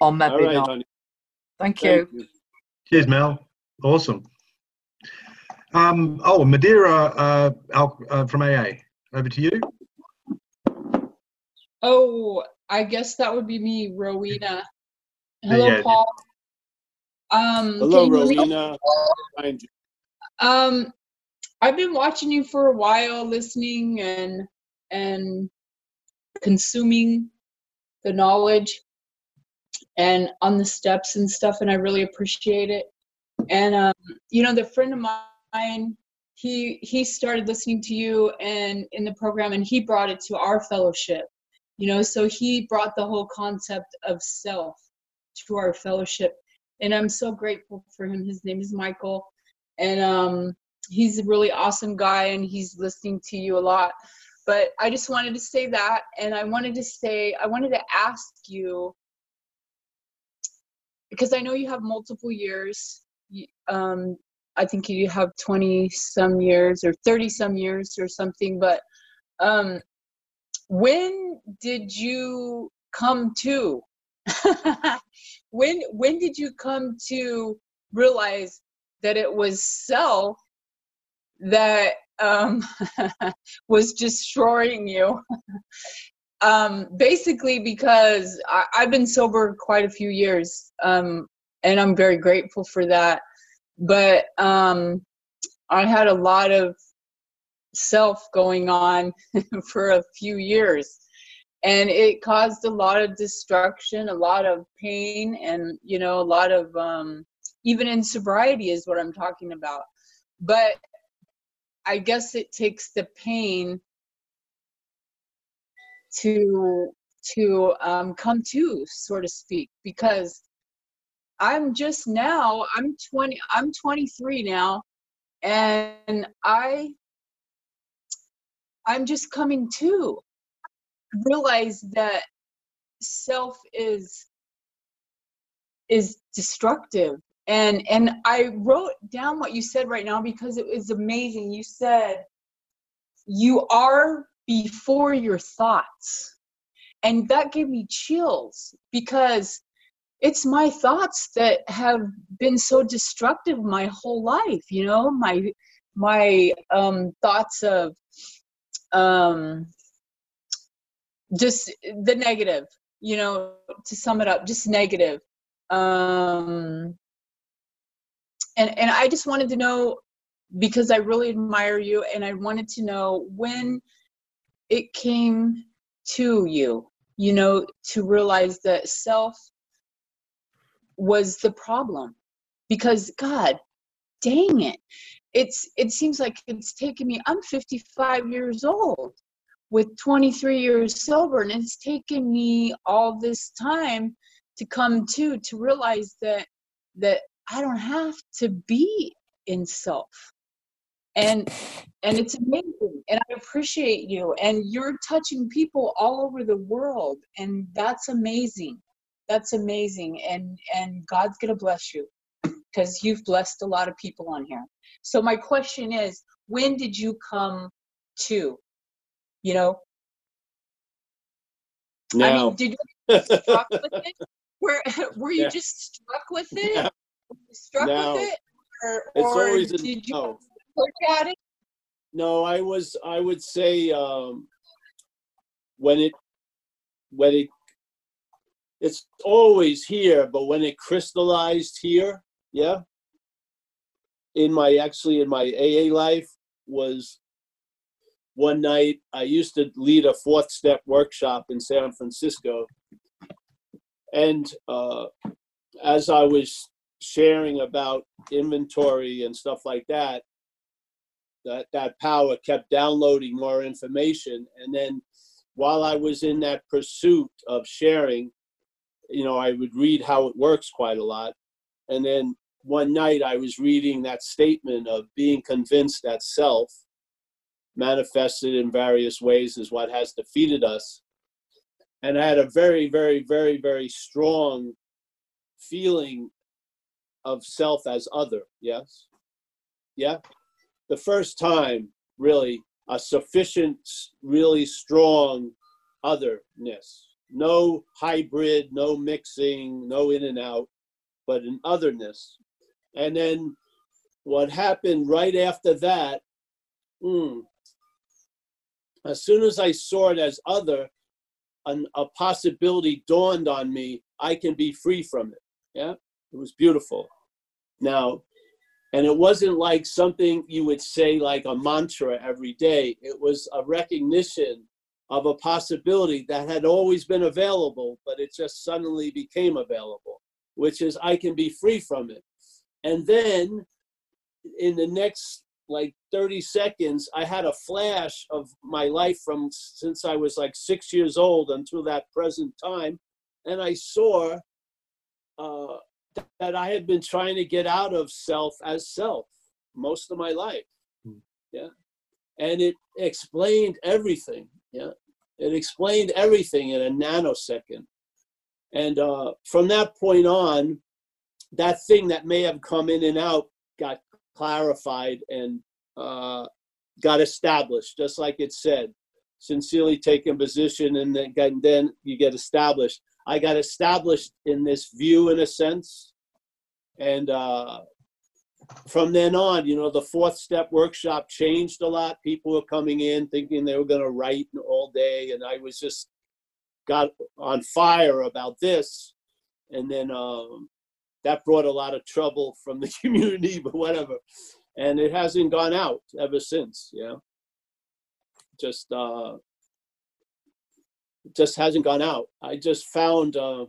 Or maybe All right, not. honey. Thank you. Thank you. Cheers, Mel. Awesome. Um, oh, Madeira uh, Al, uh, from AA. Over to you. Oh, I guess that would be me, Rowena. Hello, Yeah. Paul. Um, Hello, can you hear me? Rowena. Um, I've been watching you for a while, listening and and consuming the knowledge and on the steps and stuff, and I really appreciate it. And um, you know, the friend of mine, he he started listening to you and in the program, and he brought it to our fellowship. You know, so he brought the whole concept of self to our fellowship, and I'm so grateful for him. His name is Michael, and um, he's a really awesome guy, and he's listening to you a lot. But I just wanted to say that, and I wanted to say, I wanted to ask you because I know you have multiple years. Um, I think you have 20 some years or 30 some years or something. But um, when did you come to? when when did you come to realize that it was self that um, was destroying you? um, basically, because I, I've been sober quite a few years, um, and I'm very grateful for that. But um, I had a lot of self going on for a few years. And it caused a lot of destruction a lot of pain and you know a lot of um even in sobriety is what i'm talking about. But i guess it takes the pain to to um come to so to speak because i'm just now i'm 20 i'm 23 now and i i'm just coming to realize that self is is destructive. And and i wrote down what you said right now because it was amazing. You said you are before your thoughts. And that gave me chills because it's my thoughts that have been so destructive my whole life you know? My my um thoughts of um just the negative you know to sum it up just negative. Um and and i just wanted to know because i really admire you and i wanted to know when it came to you you know to realize that self was the problem. Because god dang it. It's it seems like it's taken me i'm 55 years old with 23 years sober and it's taken me all this time to come to to realize that that i don't have to be in self. And and it's amazing and i appreciate you and you're touching people all over the world and that's amazing that's amazing and and god's gonna bless you because you've blessed a lot of people on here so my question is when did you come to you know i mean did you struck with it were, were you Yeah. just struck with it Yeah. Were you struck No. with it or, it's or always a did you no. look at it No, I was. I would say um, when it when it it's always here, but when it crystallized here, yeah. In my actually in my AA life was one night I used to lead a fourth step workshop in San Francisco, and uh, as I was sharing about inventory and stuff like that, that that power kept downloading more information and then while i was in that pursuit of sharing you know i would read how it works quite a lot. And then one night i was reading that statement of being convinced that self manifested in various ways is what has defeated us. And i had a very very very very strong feeling of self as other yes? Yeah? The first time really a sufficient really strong otherness no hybrid no mixing no in and out but an otherness. And then what happened right after that mm, as soon as i saw it as other an, a possibility dawned on me i can be free from it. Yeah it was beautiful. Now and it wasn't like something you would say like a mantra every day. It was a recognition of a possibility that had always been available but it just suddenly became available which is i can be free from it and then in the next like 30 seconds i had a flash of my life from since i was like six years old until that present time and i saw uh, that I had been trying to get out of self as self most of my life. Hmm. Yeah. And it explained everything. Yeah. It explained everything in a nanosecond. And uh, from that point on, that thing that may have come in and out got clarified and uh, got established, just like it said. Sincerely taken position, and then, then you get established. I got established in this view, in a sense, and uh, from then on, you know, the fourth step workshop changed a lot. People were coming in thinking they were going to write all day, and I was just got on fire about this, and then um, that brought a lot of trouble from the community, but whatever. And it hasn't gone out ever since. Yeah, just uh, just hasn't gone out. I just found uh,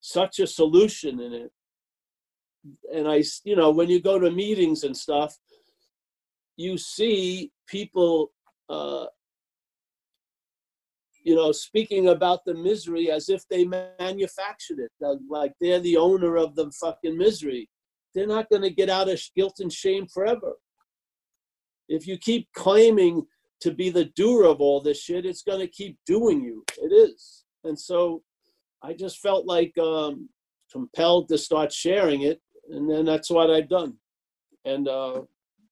such a solution in it and I, you know, when you go to meetings and stuff, you see people, uh, you know, speaking about the misery as if they manufactured it, like they're the owner of the fucking misery. They're not going to get out of guilt and shame forever. If you keep claiming to be the doer of all this shit, it's going to keep doing you. It is. And so I just felt like um, compelled to start sharing it and then that's what I've done. And uh,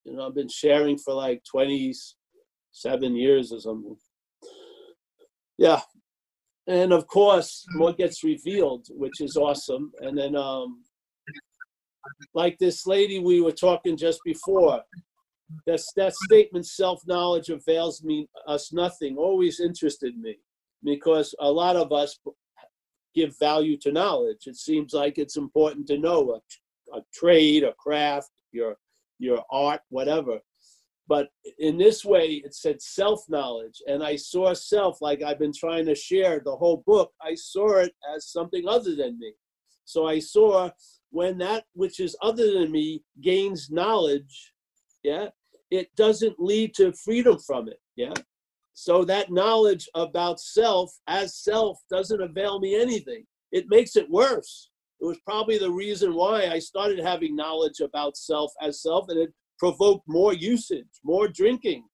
you know, I've been sharing for like 27 years or something. Yeah. And of course, more gets revealed, which is awesome. And then, um, like this lady we were talking just before, that's that statement, self-knowledge avails me us nothing, always interested me because a lot of us give value to knowledge. It seems like it's important to know a trade, a craft, your your art, whatever. But in this way, it said self knowledge, and I saw self like I've been trying to share the whole book. I saw it as something other than me, So I saw when that which is other than me gains knowledge, yeah, it doesn't lead to freedom from it, yeah. So that knowledge about self as self doesn't avail me anything. It makes it worse. It was probably the reason why I started having knowledge about self as self, and it provoked more usage, more drinking.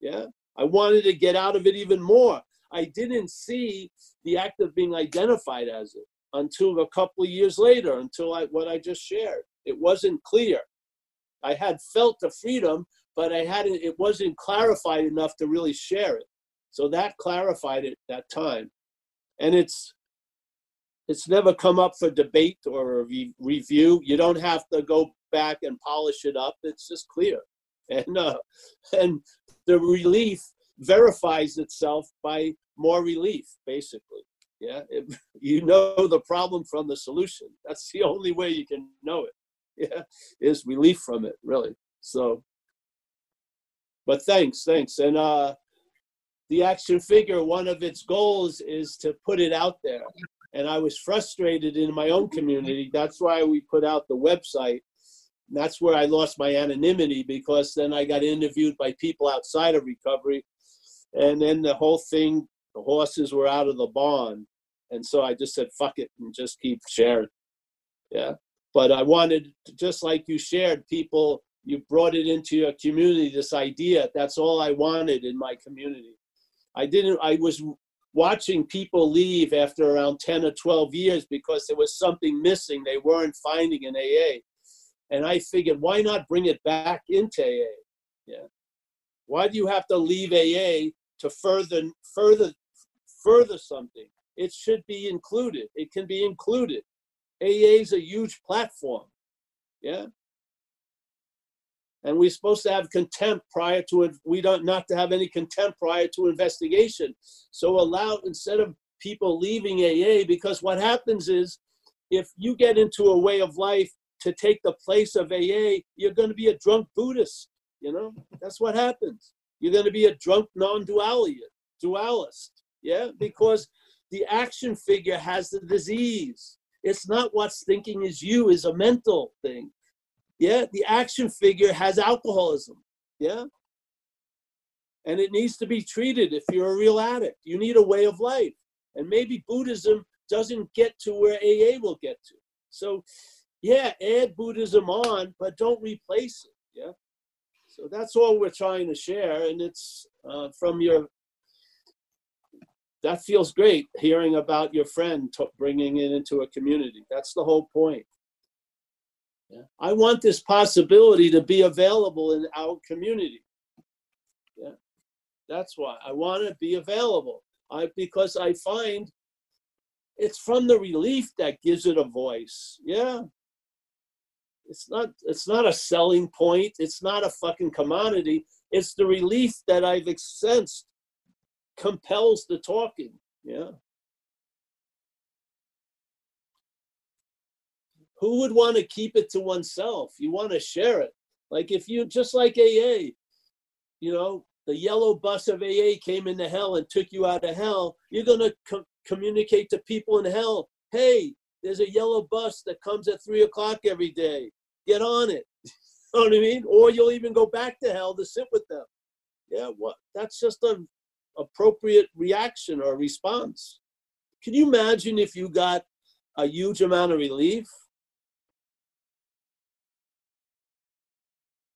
Yeah. I wanted to get out of it even more. I didn't see the act of being identified as it until a couple of years later, until I, what I just shared. It wasn't clear. I had felt the freedom, but I hadn't, it wasn't clarified enough to really share it. So that clarified it that time. And it's, it's never come up for debate or re- review. You don't have to go back and polish it up. It's just clear. And, uh, and the relief verifies itself by more relief, basically. Yeah, it, you know the problem from the solution. That's the only way you can know it. Yeah, is relief from it, really. So, but thanks, thanks. And uh, the action figure, one of its goals is to put it out there. And I was frustrated in my own community. That's why we put out the website. That's where I lost my anonymity because then I got interviewed by people outside of recovery. And then the whole thing, the horses were out of the barn. And so I just said, fuck it, and just keep sharing. Yeah. But I wanted, just like you shared, people, you brought it into your community, this idea. That's all I wanted in my community. I didn't, I was watching people leave after around 10 or 12 years because there was something missing they weren't finding in AA. And I figured, why not bring it back into AA? Yeah. Why do you have to leave AA to further further further something? It should be included. It can be included. AA is a huge platform. Yeah. And we're supposed to have contempt prior to it. We don't not to have any contempt prior to investigation. So allow instead of people leaving AA, because what happens is if you get into a way of life to take the place of AA, you're going to be a drunk Buddhist. You know, that's what happens. You're going to be a drunk non-dualist, dualist. Yeah, because the action figure has the disease. It's not what's thinking is you is a mental thing. Yeah, the action figure has alcoholism. Yeah. And it needs to be treated if you're a real addict. You need a way of life. And maybe Buddhism doesn't get to where AA will get to. So, yeah, add Buddhism on, but don't replace it. Yeah. So that's all we're trying to share. And it's uh, from your, that feels great hearing about your friend t- bringing it into a community. That's the whole point. Yeah. I want this possibility to be available in our community. Yeah. That's why I want to be available. I because I find it's from the relief that gives it a voice. Yeah. It's not it's not a selling point. It's not a fucking commodity. It's the relief that I've sensed compels the talking. Yeah. Who would want to keep it to oneself? You want to share it. Like if you just like AA, you know, the yellow bus of AA came into hell and took you out of hell, you're going to co- communicate to people in hell, hey, there's a yellow bus that comes at three o'clock every day. Get on it. you know what I mean? Or you'll even go back to hell to sit with them. Yeah, what? That's just an appropriate reaction or response. Can you imagine if you got a huge amount of relief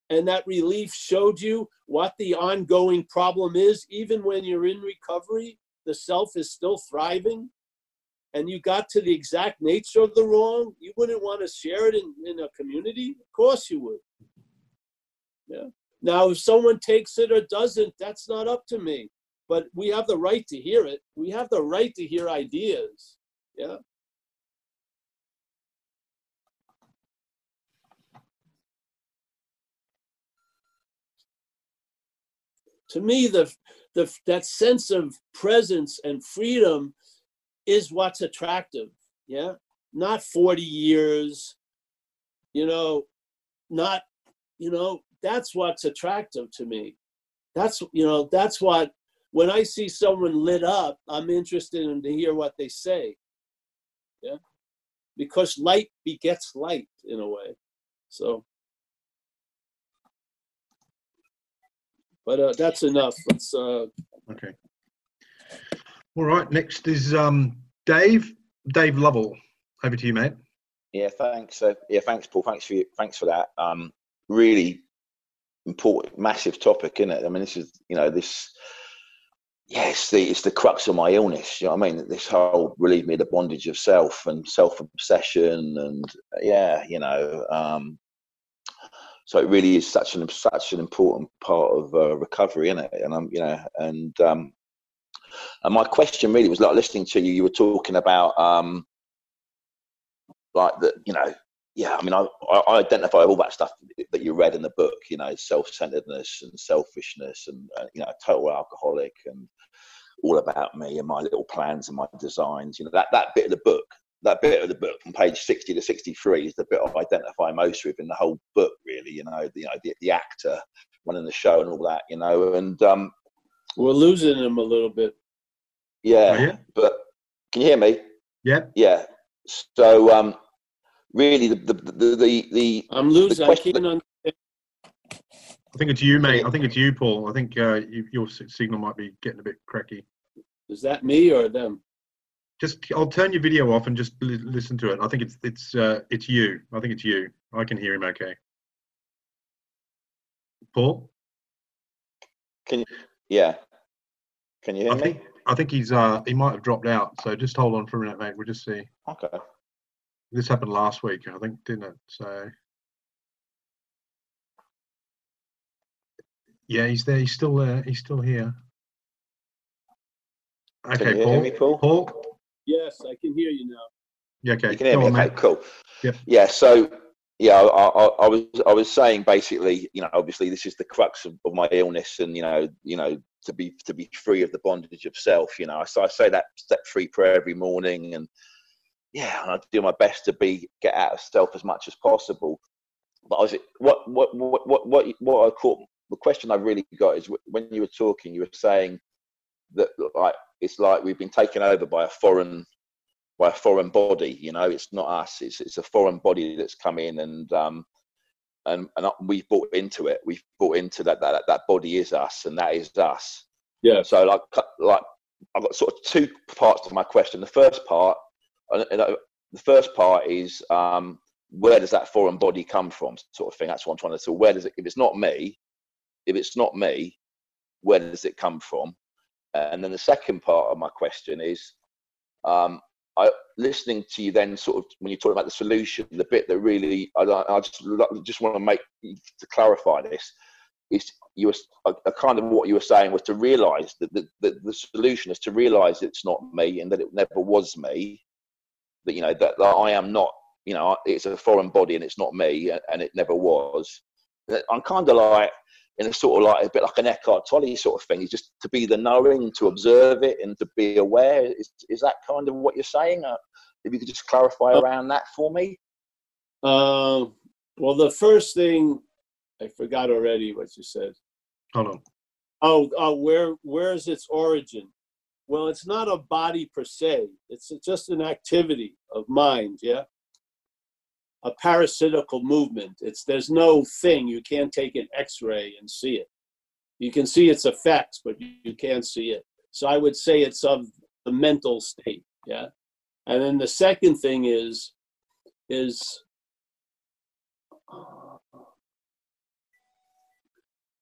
and that relief showed you what the ongoing problem is, even when you're in recovery, the self is still thriving, and you got to the exact nature of the wrong, you wouldn't want to share it in, in a community? Of course you would. Yeah. Now, if someone takes it or doesn't, that's not up to me. But we have the right to hear it. We have the right to hear ideas. Yeah. To me the, the that sense of presence and freedom is what's attractive yeah? Not 40 years you know not you know that's what's attractive to me. That's you know that's what when i see someone lit up i'm interested in to hear what they say yeah? Because light begets light in a way. So, but uh, that's enough. Let's. Uh, Okay. All right. Next is um, Dave. Dave Lovell. Over to you, mate. Yeah, thanks. Uh, yeah, thanks, Paul. Thanks for you, thanks for that. Um, really important, massive topic, isn't it? I mean, this is you know this. Yes, the, it's the crux of my illness. You know what I mean? This whole relieve me of the bondage of self and self obsession, and yeah, you know. Um, so it really is such an such an important part of uh, recovery, isn't it? And I'm, you know, and um, and my question really was like listening to you. You were talking about um, like that, you know, yeah. I mean, I, I identify all that stuff that you read in the book. You know, self-centeredness and selfishness, and uh, you know, total alcoholic, and all about me and my little plans and my designs. You know, that that bit of the book that bit of the book from page 60 to 63 is the bit I identify most with in the whole book, really. You know, the, you know, the, the actor running the show and all that, you know, and um, we're losing him a little bit. Yeah, Oh, yeah? but can you hear me? Yeah. Yeah. So um, really, the the the the, the I'm losing. I question- can't understand. I think it's you, mate. I think it's you, Paul. I think uh, you, your signal might be getting a bit cracky. Is that me or them? Just, I'll turn your video off and just li- listen to it. I think it's it's uh, it's you. I think it's you. I can hear him okay. Paul, can you? yeah. Can you hear I me? think I think he's uh he might have dropped out. So just hold on for a minute, mate. We'll just see. Okay. This happened last week, I think, didn't it? So yeah, he's there. He's still there. He's still here. Can Okay, you hear Paul. me, Paul? Paul. Yes, I can hear you now. Yeah, okay. You can hear Go me. on, Okay, mate. cool. Yep. Yeah. So yeah, I, I, I was I was saying basically, you know, obviously this is the crux of, of my illness, and you know, you know, to be to be free of the bondage of self. You know, so I say that step free prayer every morning, and yeah, and I do my best to be get out of self as much as possible. But I was what what what what what, what I caught the question I really got is when you were talking, you were saying that like it's like we've been taken over by a foreign by a foreign body. You know, it's not us. It's it's a foreign body that's come in and um and and we've bought into it. We've bought into that that that body is us and that is us. Yeah. So like like I've got sort of two parts to my question. The first part, uh, the first part is um where does that foreign body come from, sort of thing. That's what I'm trying to say. Where does it? If it's not me, if it's not me, where does it come from? And then the second part of my question is, um, I listening to you then sort of when you talk about the solution, the bit that really I, I just just want to make to clarify this is you were a, a kind of what you were saying was to realise that the, the, the solution is to realise it's not me and that it never was me. That you know that, that I am not you know it's a foreign body and it's not me and it never was. I'm kind of like in a sort of like a bit like an Eckhart Tolle sort of thing. Is just to be the knowing, to observe it, and to be aware. Is is that kind of what you're saying? Uh, if you could just clarify around that for me. Um, well, the first thing I forgot already what you said. Hold on. Oh, oh, where where is its origin? Well, it's not a body per se. It's just an activity of mind. Yeah, a parasitical movement. It's there's no thing you can't take an X-ray and see it. You can see its effects, but you, can't see it. So I would say it's of the mental state. Yeah, and then the second thing is is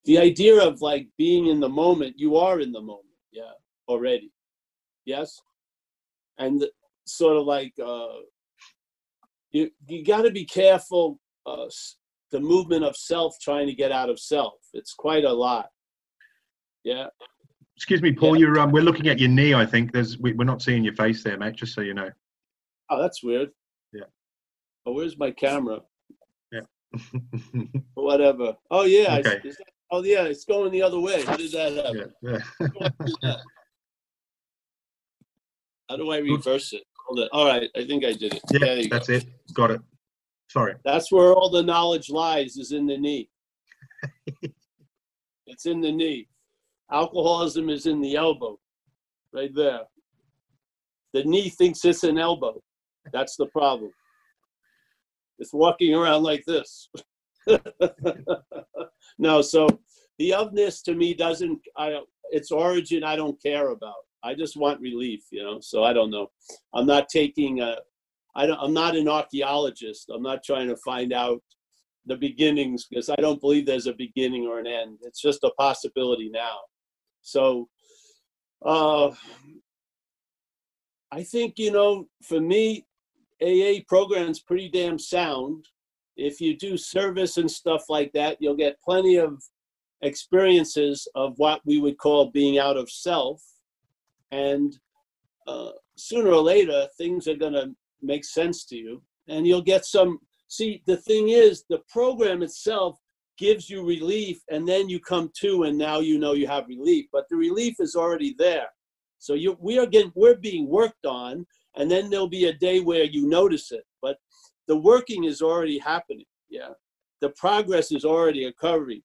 the idea of like being in the moment you are in the moment yeah already yes and sort of like uh you you got to be careful uh the movement of self trying to get out of self it's quite a lot yeah Excuse me, Paul. Yeah. You're um, we're looking at your knee. I think there's we, we're not seeing your face there, mate. Just so you know. oh that's weird Yeah. oh where's my camera Yeah. whatever oh yeah I- Okay. is that- oh yeah it's going the other way how did that happen yeah. how do i reverse it All right i think i did it yeah. you go That's it. Got it. Sorry. That's where all the knowledge lies, is in the knee. it's in the knee. Alcoholism is in the elbow, right there. The knee thinks it's an elbow. That's the problem. It's walking around like this. no, so the ofness to me doesn't. I its origin I don't care about. I just want relief, you know. So I don't know. I'm not taking a. I don't. I'm not an archaeologist. I'm not trying to find out the beginnings because I don't believe there's a beginning or an end. It's just a possibility now. So, uh, I think you know, for me, AA program's pretty damn sound. If you do service and stuff like that, you'll get plenty of experiences of what we would call being out of self. And uh, sooner or later, things are going to make sense to you. And you'll get some. See, the thing is, the program itself gives you relief, and then you come to, and now you know you have relief. But the relief is already there. So you, we are getting, we're being worked on, and then there'll be a day where you notice it. But the working is already happening. Yeah, the progress is already occurring.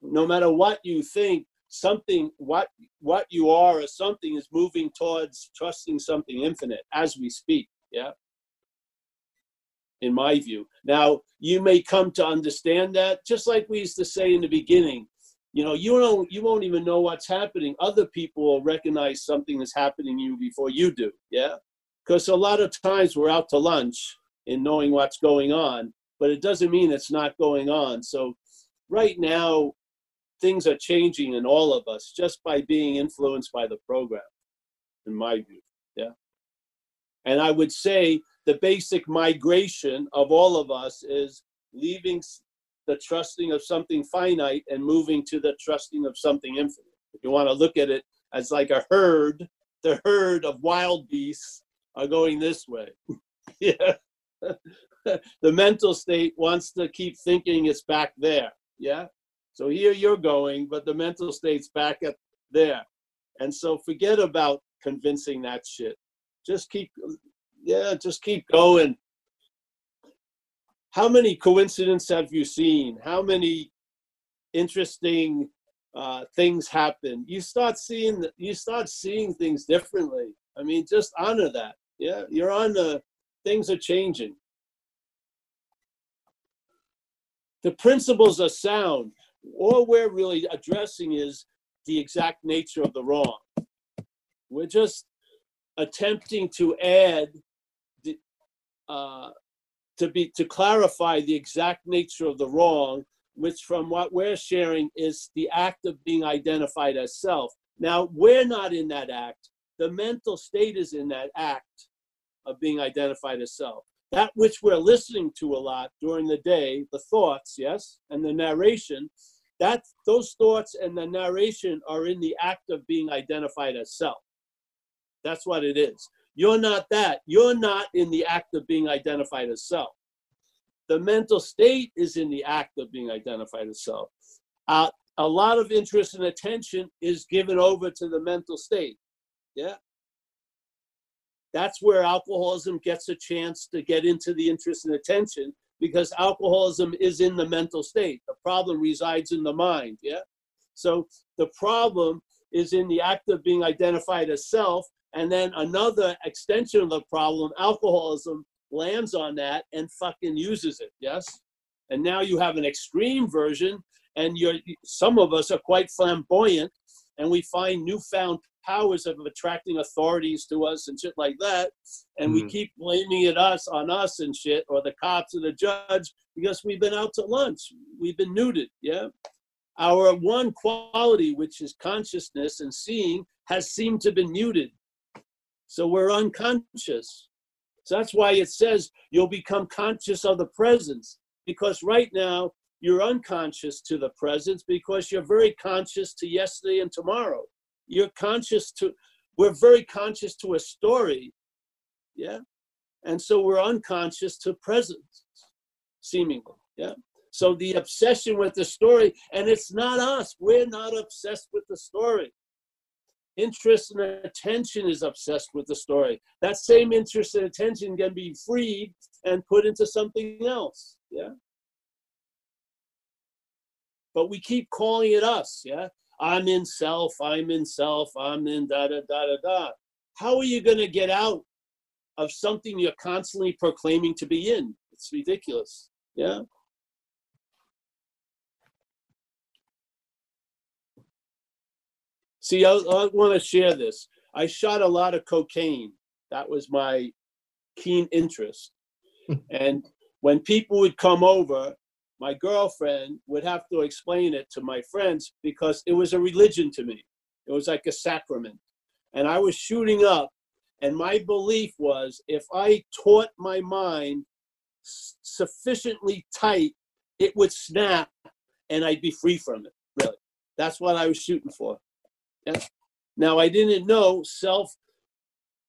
No matter what you think, something what what you are or something is moving towards trusting something infinite as we speak. Yeah. In my view. Now you may come to understand that, just like we used to say in the beginning. You know, you don't you won't even know what's happening. Other people will recognize something is happening to you before you do. Yeah because a lot of times we're out to lunch in knowing what's going on, but it doesn't mean it's not going on. So right now, things are changing in all of us just by being influenced by the program, in my view. Yeah. And I would say the basic migration of all of us is leaving the trusting of something finite and moving to the trusting of something infinite. If you want to look at it as like a herd, the herd of wild beasts are going this way. yeah. the mental state wants to keep thinking it's back there. Yeah. So here you're going, but the mental state's back at there. And so forget about convincing that shit. Just keep, yeah, just keep going. How many coincidences have you seen? How many interesting uh, things happen? You start seeing, you start seeing things differently. I mean, just honor that. Yeah, you're on the things are changing. The principles are sound. All we're really addressing is the exact nature of the wrong. We're just attempting to add the, uh, to be to clarify the exact nature of the wrong, which from what we're sharing is the act of being identified as self. Now we're not in that act the mental state is in that act of being identified as self. That which we're listening to a lot during the day, the thoughts, yes, and the narration, that those thoughts and the narration are in the act of being identified as self. That's what it is. You're not that. You're not in the act of being identified as self. The mental state is in the act of being identified as self. Uh, a lot of interest and attention is given over to the mental state. Yeah. That's where alcoholism gets a chance to get into the interest and attention because alcoholism is in the mental state. The problem resides in the mind. Yeah. So the problem is in the act of being identified as self. And then another extension of the problem, alcoholism, lands on that and fucking uses it. Yes. And now you have an extreme version, and you're some of us are quite flamboyant, and we find newfound powers of attracting authorities to us and shit like that. And mm. we keep blaming it us on us and shit, or the cops or the judge, because we've been out to lunch. We've been neutered, yeah? Our one quality, which is consciousness and seeing, has seemed to be muted. So we're unconscious. So that's why it says you'll become conscious of the presence, because right now you're unconscious to the presence because you're very conscious to yesterday and tomorrow. You're conscious to we're very conscious to a story yeah? And so we're unconscious to presence seemingly yeah? So the obsession with the story and it's not us we're not obsessed with the story. Interest and attention is obsessed with the story. That same interest and attention can be freed and put into something else yeah but we keep calling it us yeah I'm in self, I'm in self, I'm in da da da da da. How are you going to get out of something you're constantly proclaiming to be in? It's ridiculous. Yeah. See, I, I want to share this. I shot a lot of cocaine. That was my keen interest. Hmm. and when people would come over, my girlfriend would have to explain it to my friends because it was a religion to me. It was like a sacrament. And I was shooting up, and my belief was if I taught my mind sufficiently tight, it would snap and I'd be free from it. Really. That's what I was shooting for. Yeah. Now, I didn't know self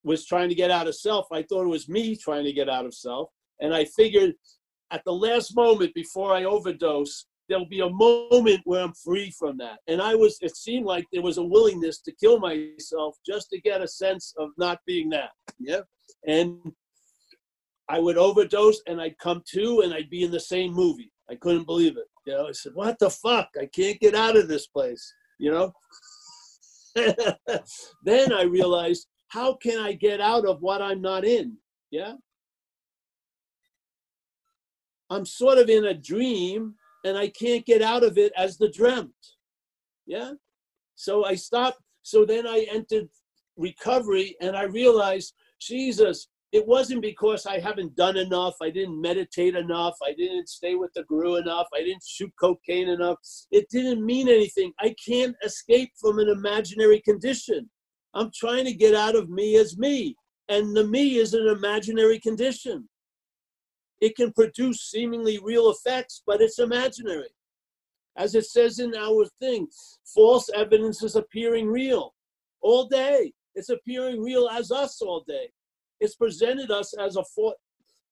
was trying to get out of self. I thought it was me trying to get out of self. And I figured at the last moment before I overdose, there'll be a moment where I'm free from that. And I was, it seemed like there was a willingness to kill myself just to get a sense of not being that. Yeah. And I would overdose and I'd come to and I'd be in the same movie. I couldn't believe it. You know, I said, what the fuck? I can't get out of this place. You know? then I realized, how can I get out of what I'm not in? Yeah. I'm sort of in a dream and I can't get out of it as the dreamt. Yeah. So I stopped. So then I entered recovery and I realized, Jesus, it wasn't because I haven't done enough. I didn't meditate enough. I didn't stay with the guru enough. I didn't shoot cocaine enough. It didn't mean anything. I can't escape from an imaginary condition. I'm trying to get out of me as me. And the me is an imaginary condition. It can produce seemingly real effects, but it's imaginary. As it says in our thing, false evidence is appearing real all day. It's appearing real as us all day. It's presented us as a fa-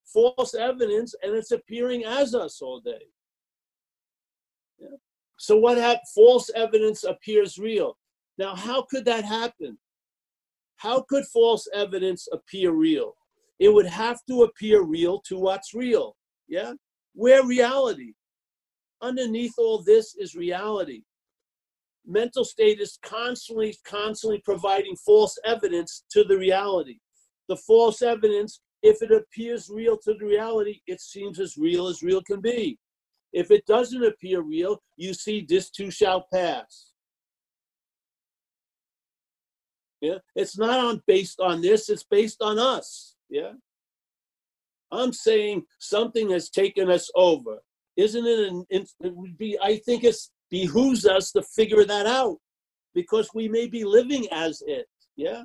false evidence and it's appearing as us all day. Yeah. So what happened? False evidence appears real. Now, how could that happen? How could false evidence appear real? It would have to appear real to what's real. Yeah? We're reality. Underneath all this is reality. Mental state is constantly, constantly providing false evidence to the reality. The false evidence, if it appears real to the reality, it seems as real as real can be. If it doesn't appear real, you see this too shall pass. Yeah, it's not on based on this, it's based on us. Yeah. I'm saying something has taken us over. Isn't it an it would be I think it behooves us to figure that out because we may be living as it. Yeah.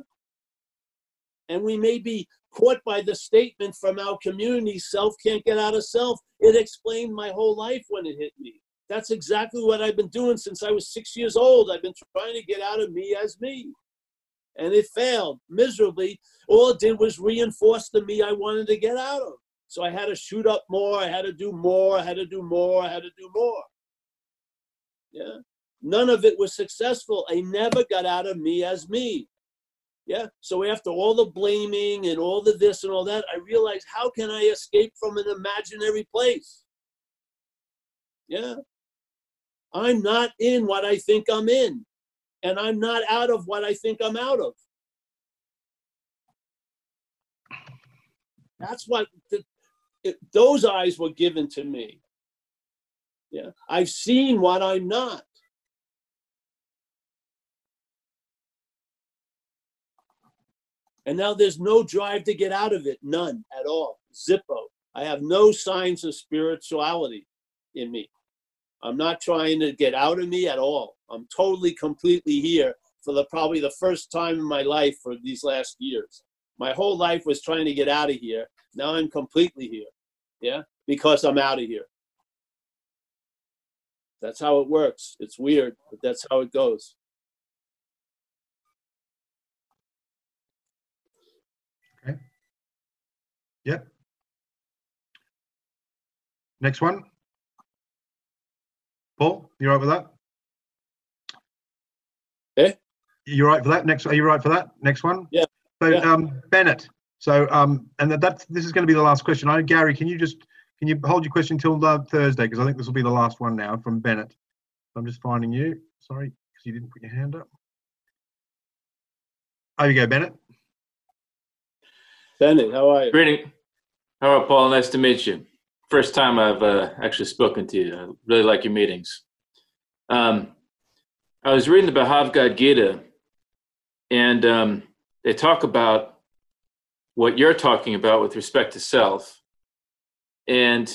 And we may be caught by the statement from our community self can't get out of self. It explained my whole life when it hit me. That's exactly what I've been doing since I was six years old. I've been trying to get out of me as me and it failed miserably. All it did was reinforce the me I wanted to get out of. So I had to shoot up more, I had to do more, I had to do more, I had to do more. Yeah. None of it was successful. I never got out of me as me. Yeah. So after all the blaming and all the this and all that, I realized how can I escape from an imaginary place? Yeah. I'm not in what I think I'm in and I'm not out of what I think I'm out of. That's what the, it, those eyes were given to me. Yeah, I've seen what I'm not. And now there's no drive to get out of it, none at all. Zippo. I have no signs of spirituality in me. I'm not trying to get out of me at all. I'm totally, completely here for the probably the first time in my life for these last years. My whole life was trying to get out of here. Now I'm completely here. Yeah, because I'm out of here. That's how it works. It's weird, but that's how it goes. Okay. Yep. Next one. Paul, you right with that? Eh? You right for that? Next, are you right for that? Next one? Yeah. So, Yeah. um, Bennett. So, um, and that, that's this is going to be the last question. I Gary, can you just can you hold your question until uh, Thursday because I think this will be the last one now from Bennett. I'm just finding you. Sorry, because you didn't put your hand up. Oh, you go, Bennett. Bennett, how are you? Greeting. Hello, Paul. Nice to meet you. First time I've uh, actually spoken to you. I really like your meetings. Um, I was reading the Bhagavad Gita, and um, they talk about what you're talking about with respect to self. And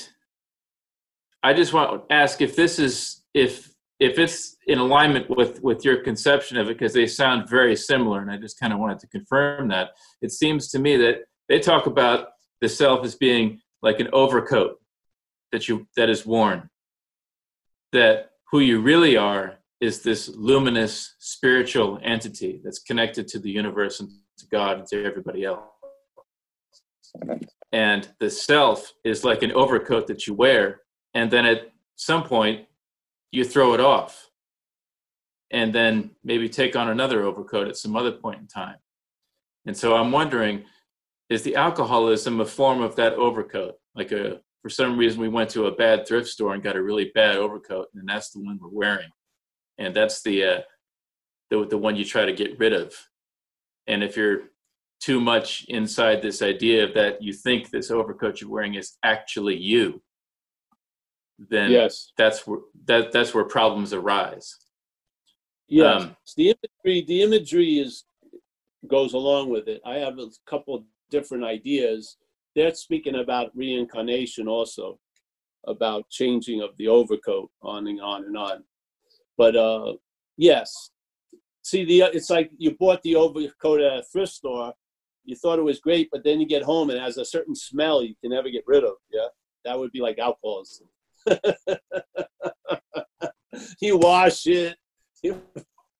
I just want to ask if this is if if it's in alignment with with your conception of it because they sound very similar and i just kind of wanted to confirm that it seems to me that they talk about the self as being like an overcoat that you that is worn that who you really are is this luminous spiritual entity that's connected to the universe and to god and to everybody else and the self is like an overcoat that you wear and then at some point you throw it off and then maybe take on another overcoat at some other point in time. And so I'm wondering is the alcoholism a form of that overcoat? Like a for some reason we went to a bad thrift store and got a really bad overcoat and that's the one we're wearing. And that's the uh the the one you try to get rid of. And if you're too much inside this idea of that you think this overcoat you're wearing is actually you, then Yes. that's where that that's where problems arise. Yes. Um, the imagery, the imagery is goes along with it. I have a couple different ideas. They're speaking about reincarnation also, about changing of the overcoat, on and on and on. But uh, yes, see the it's like you bought the overcoat at a thrift store. You thought it was great, but then you get home and it has a certain smell you can never get rid of. Yeah, that would be like alcoholism. you wash it, you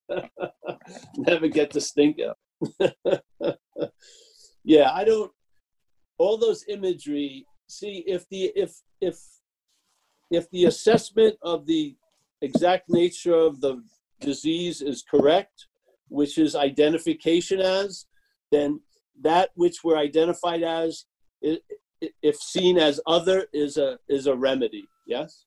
never get the stink up. yeah, I don't. All those imagery. See, if the if if if the assessment of the exact nature of the disease is correct, which is identification as, then that which we're identified as, if seen as other, is a is a remedy. Yes.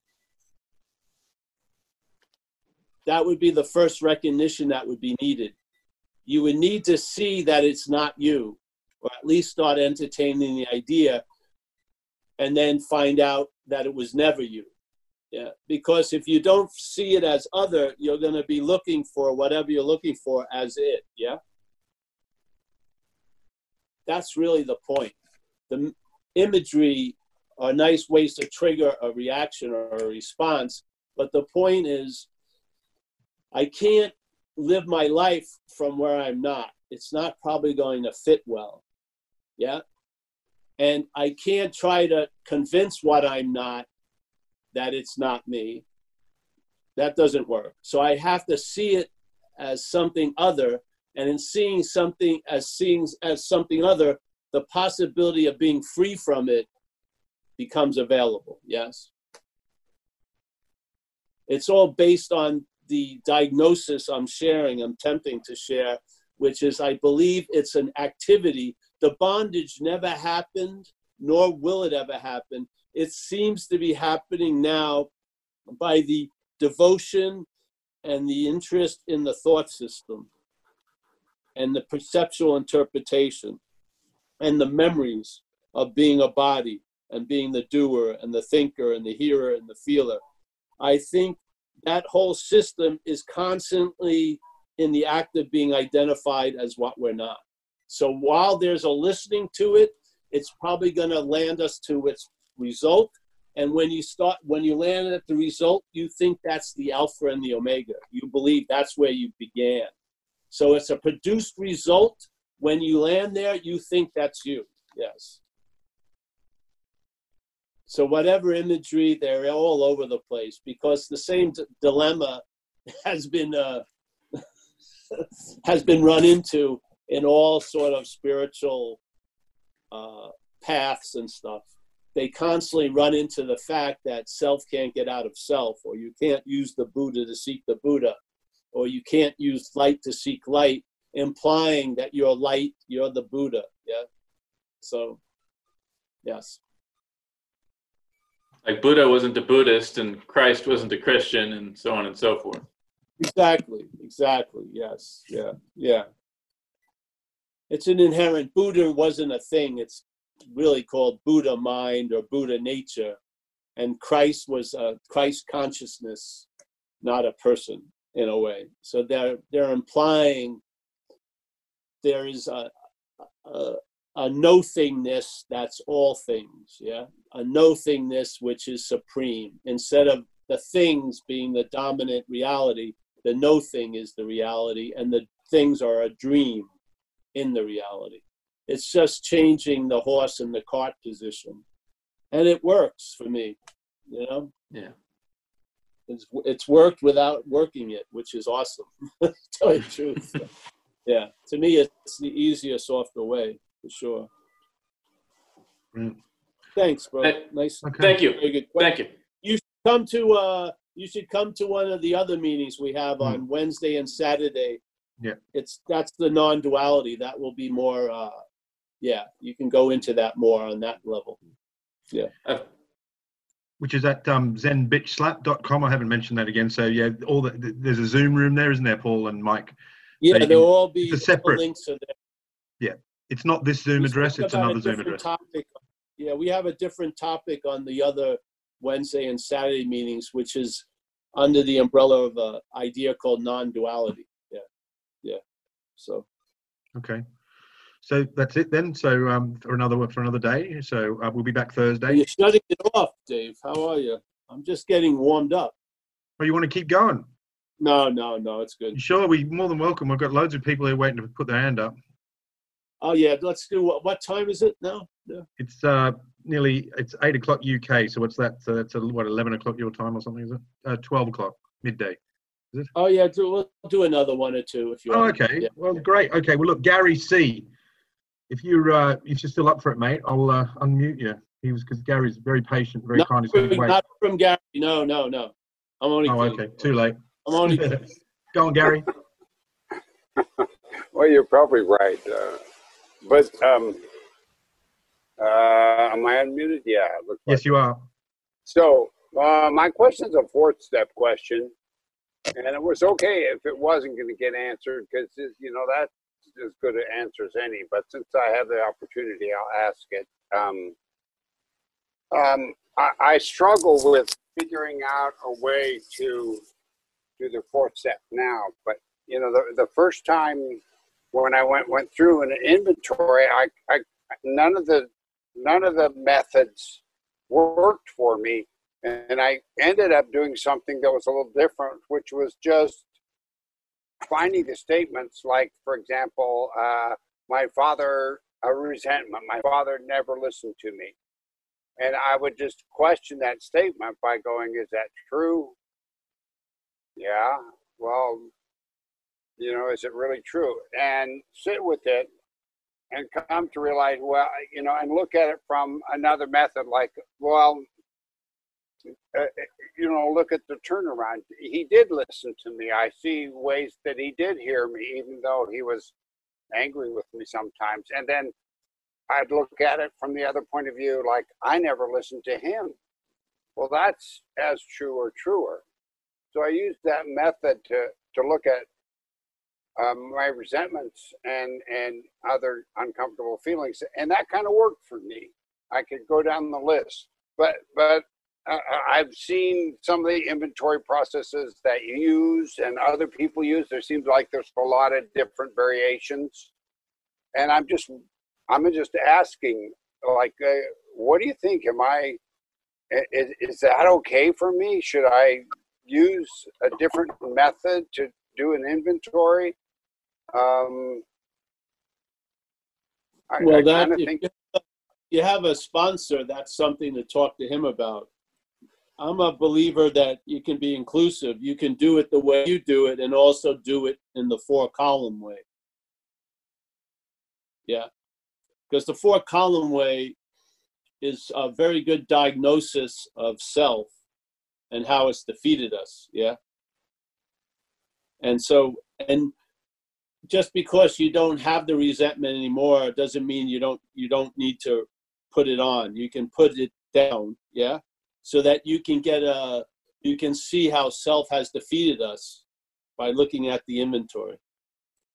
That would be the first recognition that would be needed. You would need to see that it's not you, or at least start entertaining the idea, and then find out that it was never you. Yeah, because if you don't see it as other, you're going to be looking for whatever you're looking for as it. Yeah. That's really the point. The imagery are nice ways to trigger a reaction or a response, but the point is, I can't live my life from where I'm not. It's not probably going to fit well. Yeah. And I can't try to convince what I'm not that it's not me. That doesn't work. So I have to see it as something other. And in seeing something as seeing as something other, the possibility of being free from it becomes available. Yes. It's all based on the diagnosis I'm sharing, I'm tempting to share, which is I believe it's an activity. The bondage never happened, nor will it ever happen. It seems to be happening now by the devotion and the interest in the thought system and the perceptual interpretation and the memories of being a body and being the doer and the thinker and the hearer and the feeler. I think that whole system is constantly in the act of being identified as what we're not. So while there's a listening to it, it's probably going to land us to its result. And when you start, when you land at the result, you think that's the alpha and the omega. You believe that's where you began. So it's a produced result. When you land there, you think that's you. Yes. So whatever imagery, they're all over the place because the same d- dilemma has been uh, has been run into in all sort of spiritual uh, paths and stuff. They constantly run into the fact that self can't get out of self, or you can't use the Buddha to seek the Buddha, or you can't use light to seek light, implying that you're light, you're the Buddha. Yeah. So, yes. Like Buddha wasn't a Buddhist and Christ wasn't a Christian and so on and so forth. Exactly. Exactly. Yes. Yeah. Yeah. It's an inherent Buddha wasn't a thing. It's really called Buddha mind or Buddha nature. and Christ was a Christ consciousness, not a person in a way. So they're they're implying there is a, a, a no-thingness that's all things, yeah, a no-thingness which is supreme. Instead of the things being the dominant reality, the no thing is the reality, and the things are a dream in the reality. It's just changing the horse and the cart position, and it works for me. You know. Yeah. It's, it's worked without working it, which is awesome. to tell you the truth. yeah, to me, it's the easier, softer way for sure. Mm. Thanks, bro. Hey, nice. Okay. Thank you. Very good. Thank you. You should come to uh, you should come to one of the other meetings we have Mm. on Wednesday and Saturday. Yeah. It's that's the non-duality. That will be more. Uh, yeah, you can go into that more on that level. Uh, which is at um, zenbitchslap.com. I haven't mentioned that again. So yeah, all the, th- there's a Zoom room there, isn't there, Paul and Mike? Yeah, you there can- will all be it's a the separate- links are there. It's not this Zoom We address; spoke it's about a another Zoom different address. Topic. Yeah, we have a different topic on the other Wednesday and Saturday meetings, which is under the umbrella of a idea called non-duality. So Okay, so that's it then. So um, for another for another day. So uh, we'll be back Thursday. you're shutting it off, Dave. How are you? I'm just getting warmed up. Oh, you want to keep going? No, no, no. It's good. You sure? We more than welcome. I've got loads of people here waiting to put their hand up. Oh yeah, let's do what? What time is it now? Yeah. It's uh, nearly it's eight o'clock UK. So what's that? So that's uh, what eleven o'clock your time or something? Is it? Uh, Twelve o'clock midday. Oh yeah, do, we'll do another one or two if you Oh, want. okay. Yeah. Well, great. Okay. Well, look, Gary C. If you're uh, if you're still up for it, mate, I'll uh, unmute you. He was because Gary's very patient, very Not kind. He's from, going wait. not from Gary. No, no, no. I'm only. Oh, kidding. okay. Too late. I'm only. kidding. Go on, Gary. Well, you're probably right. Uh, but um, uh, am I unmuted? Yeah, it looks like. Yes, you are. So uh, my question is a fourth step question, and it was okay if it wasn't going to get answered because you know that's as good an answer as any. But since I have the opportunity, I'll ask it. Um, um, I, I struggle with figuring out a way to do the fourth step now, but you know the the first time when I went went through an inventory, I, I none of the none of the methods worked for me, and I ended up doing something that was a little different, which was just finding the statements like, for example, uh, my father a resentment. My father never listened to me, and I would just question that statement by going, "Is that true?" Yeah. Well, you know, is it really true? And sit with it and come to realize, well, you know, and look at it from another method, like, well, uh, you know, look at the turnaround. He did listen to me. I see ways that he did hear me, even though he was angry with me sometimes. And then I'd look at it from the other point of view, like, I never listened to him. Well, that's as true or truer. So I used that method to, to look at um, my resentments and and other uncomfortable feelings, and that kind of worked for me. I could go down the list, but but uh, I've seen some of the inventory processes that you use and other people use. There seems like there's a lot of different variations, and I'm just I'm just asking, like, uh, what do you think? Am I is, is that okay for me? Should I use a different method to do an inventory? Um, I, Well, I that if think you have a sponsor, that's something to talk to him about. I'm a believer that you can be inclusive. You can do it the way you do it, and also do it in the four column way. Yeah, because the four column way is a very good diagnosis of self and how it's defeated us. Yeah, and so and just because you don't have the resentment anymore doesn't mean you don't you don't need to put it on you can put it down yeah so that you can get a you can see how self has defeated us by looking at the inventory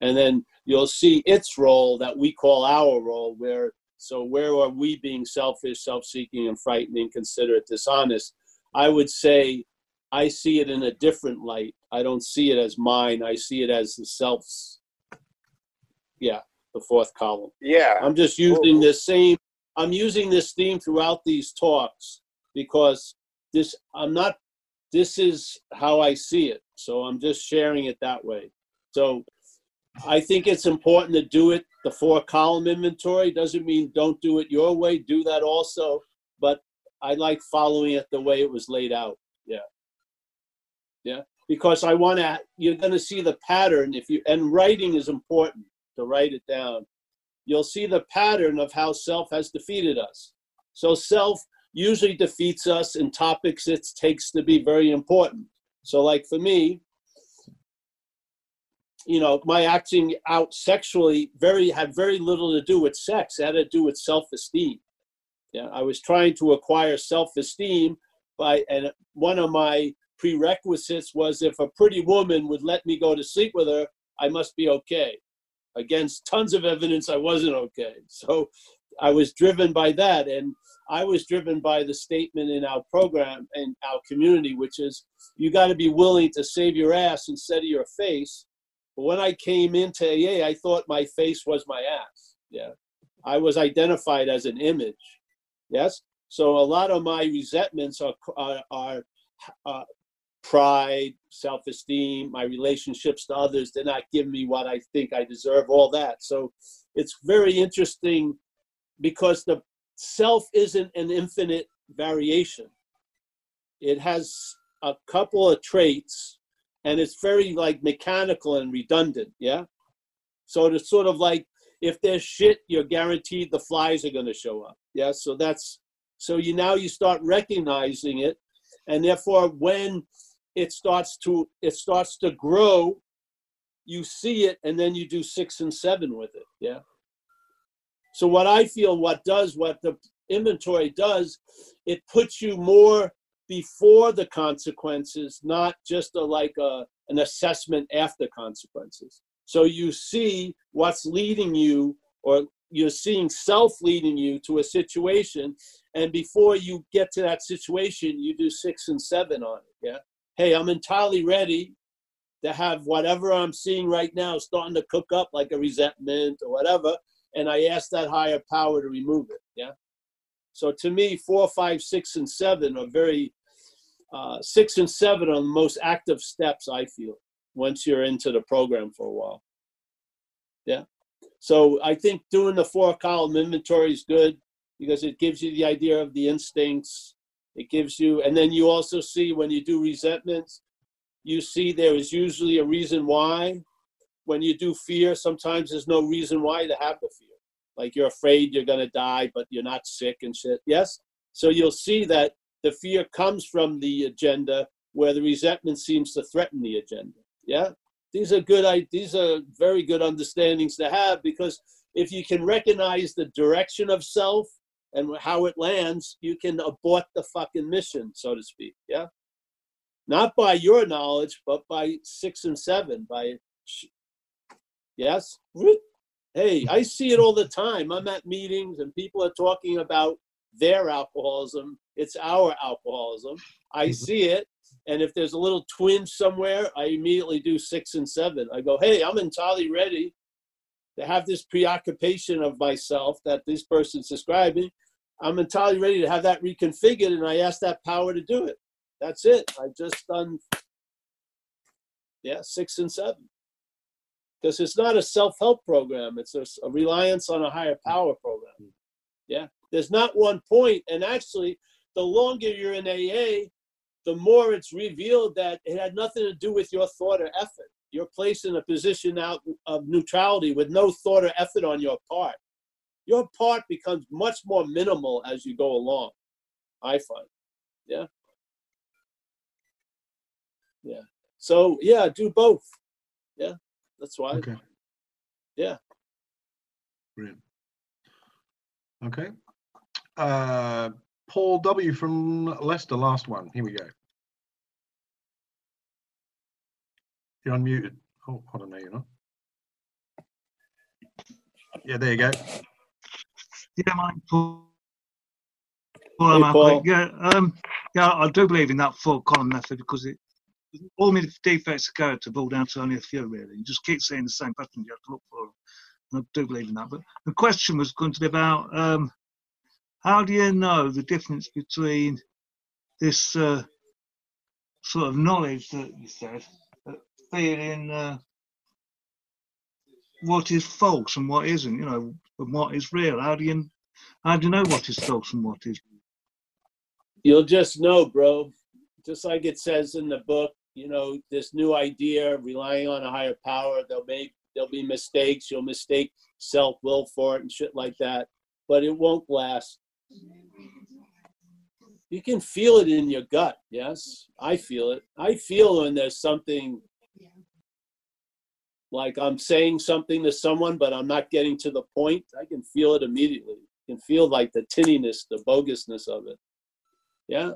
and then you'll see its role that we call our role where So where are we being selfish, self-seeking, and frightening considerate dishonest? I would say I see it in a different light. I don't see it as mine. I see it as the self's. Yeah, the fourth column. Yeah. I'm just using this same. I'm using this theme throughout these talks because this. I'm not. This is how I see it. So I'm just sharing it that way. So I think it's important to do it. The four column inventory doesn't mean don't do it your way. Do that also. But I like following it the way it was laid out. Yeah. Yeah. Because I want to, you're going to see the pattern. If you, and writing is important to write it down. You'll see the pattern of how self has defeated us. So self usually defeats us in topics it takes to be very important. So, like for me, you know, my acting out sexually very had very little to do with sex. It had to do with self-esteem. Yeah, I was trying to acquire self-esteem by, and one of my prerequisites was if a pretty woman would let me go to sleep with her, I must be okay. Against tons of evidence, I wasn't okay. So I was driven by that, and I was driven by the statement in our program and our community, which is you got to be willing to save your ass instead of your face but when I came into AA, I thought my face was my ass. Yeah. I was identified as an image. Yes. So a lot of my resentments are, are, are uh, pride, self esteem, my relationships to others. They're not giving me what I think I deserve, all that. So it's very interesting because the self isn't an infinite variation. It has a couple of traits and it's very like mechanical and redundant yeah? So it's sort of like if there's shit you're guaranteed the flies are going to show up yeah? So that's so you now you start recognizing it and therefore when it starts to it starts to grow you see it and then you do six and seven with it yeah so what i feel what does what the inventory does it puts you more before the consequences, not just a, like a, an assessment after consequences. So you see what's leading you, or you're seeing self leading you to a situation, and before you get to that situation, you do six and seven on it. Yeah. Hey, I'm entirely ready to have whatever I'm seeing right now starting to cook up like a resentment or whatever, and I ask that higher power to remove it. Yeah. So to me, four, five, six, and seven are very uh, six and seven are the most active steps I feel once you're into the program for a while. Yeah. So I think doing the four column inventory is good because it gives you the idea of the instincts. It gives you, and then you also see when you do resentments, you see there is usually a reason why. When you do fear, sometimes there's no reason why to have the fear. Like you're afraid you're going to die, but you're not sick and shit. Yes? So you'll see that the fear comes from the agenda where the resentment seems to threaten the agenda yeah these are good these are very good understandings to have because if you can recognize the direction of self and how it lands you can abort the fucking mission so to speak yeah not by your knowledge but by six and seven by yes hey i see it all the time i'm at meetings and people are talking about their alcoholism it's our alcoholism. I mm-hmm. see it, and if there's a little twinge somewhere, I immediately do six and seven. I go, hey, I'm entirely ready to have this preoccupation of myself that this person's describing. I'm entirely ready to have that reconfigured, and I ask that power to do it. That's it. I just done, yeah, six and seven. Because it's not a self help program, it's a, a reliance on a higher power program. Mm. Yeah, there's not one point, and actually, the longer you're in AA, the more it's revealed that it had nothing to do with your thought or effort. You're placed in a position out of neutrality with no thought or effort on your part. Your part becomes much more minimal as you go along, I find. Yeah. Yeah. So, yeah, do both. Yeah. That's why. Okay. Yeah. Brilliant. Okay. Uh, Paul W. from Leicester, last one. Here we go. You're unmuted. Oh, I don't know, you're not. Yeah, there you go. Yeah, Mike. Paul. Paul, Hey, I'm Paul. Yeah, um, yeah, I do believe in that four column method because it all my defects of character boil down to only a few really. You just keep seeing the same pattern. You have to look for them. And I do believe in that. But the question was going to be about um, how do you know the difference between this uh, sort of knowledge that you said, feeling uh, what is false and what isn't, you know, and what is real? How do you how do you know what is false and what is? You'll just know, bro. Just like it says in the book, you know, this new idea, relying on a higher power, there'll be there'll be mistakes. You'll mistake self will for it and shit like that, but it won't last. You can feel it in your gut. Yes, I feel it. I feel when there's something like I'm saying something to someone, but I'm not getting to the point. I can feel it immediately. You can feel like the tinniness, the bogusness of it. Yeah.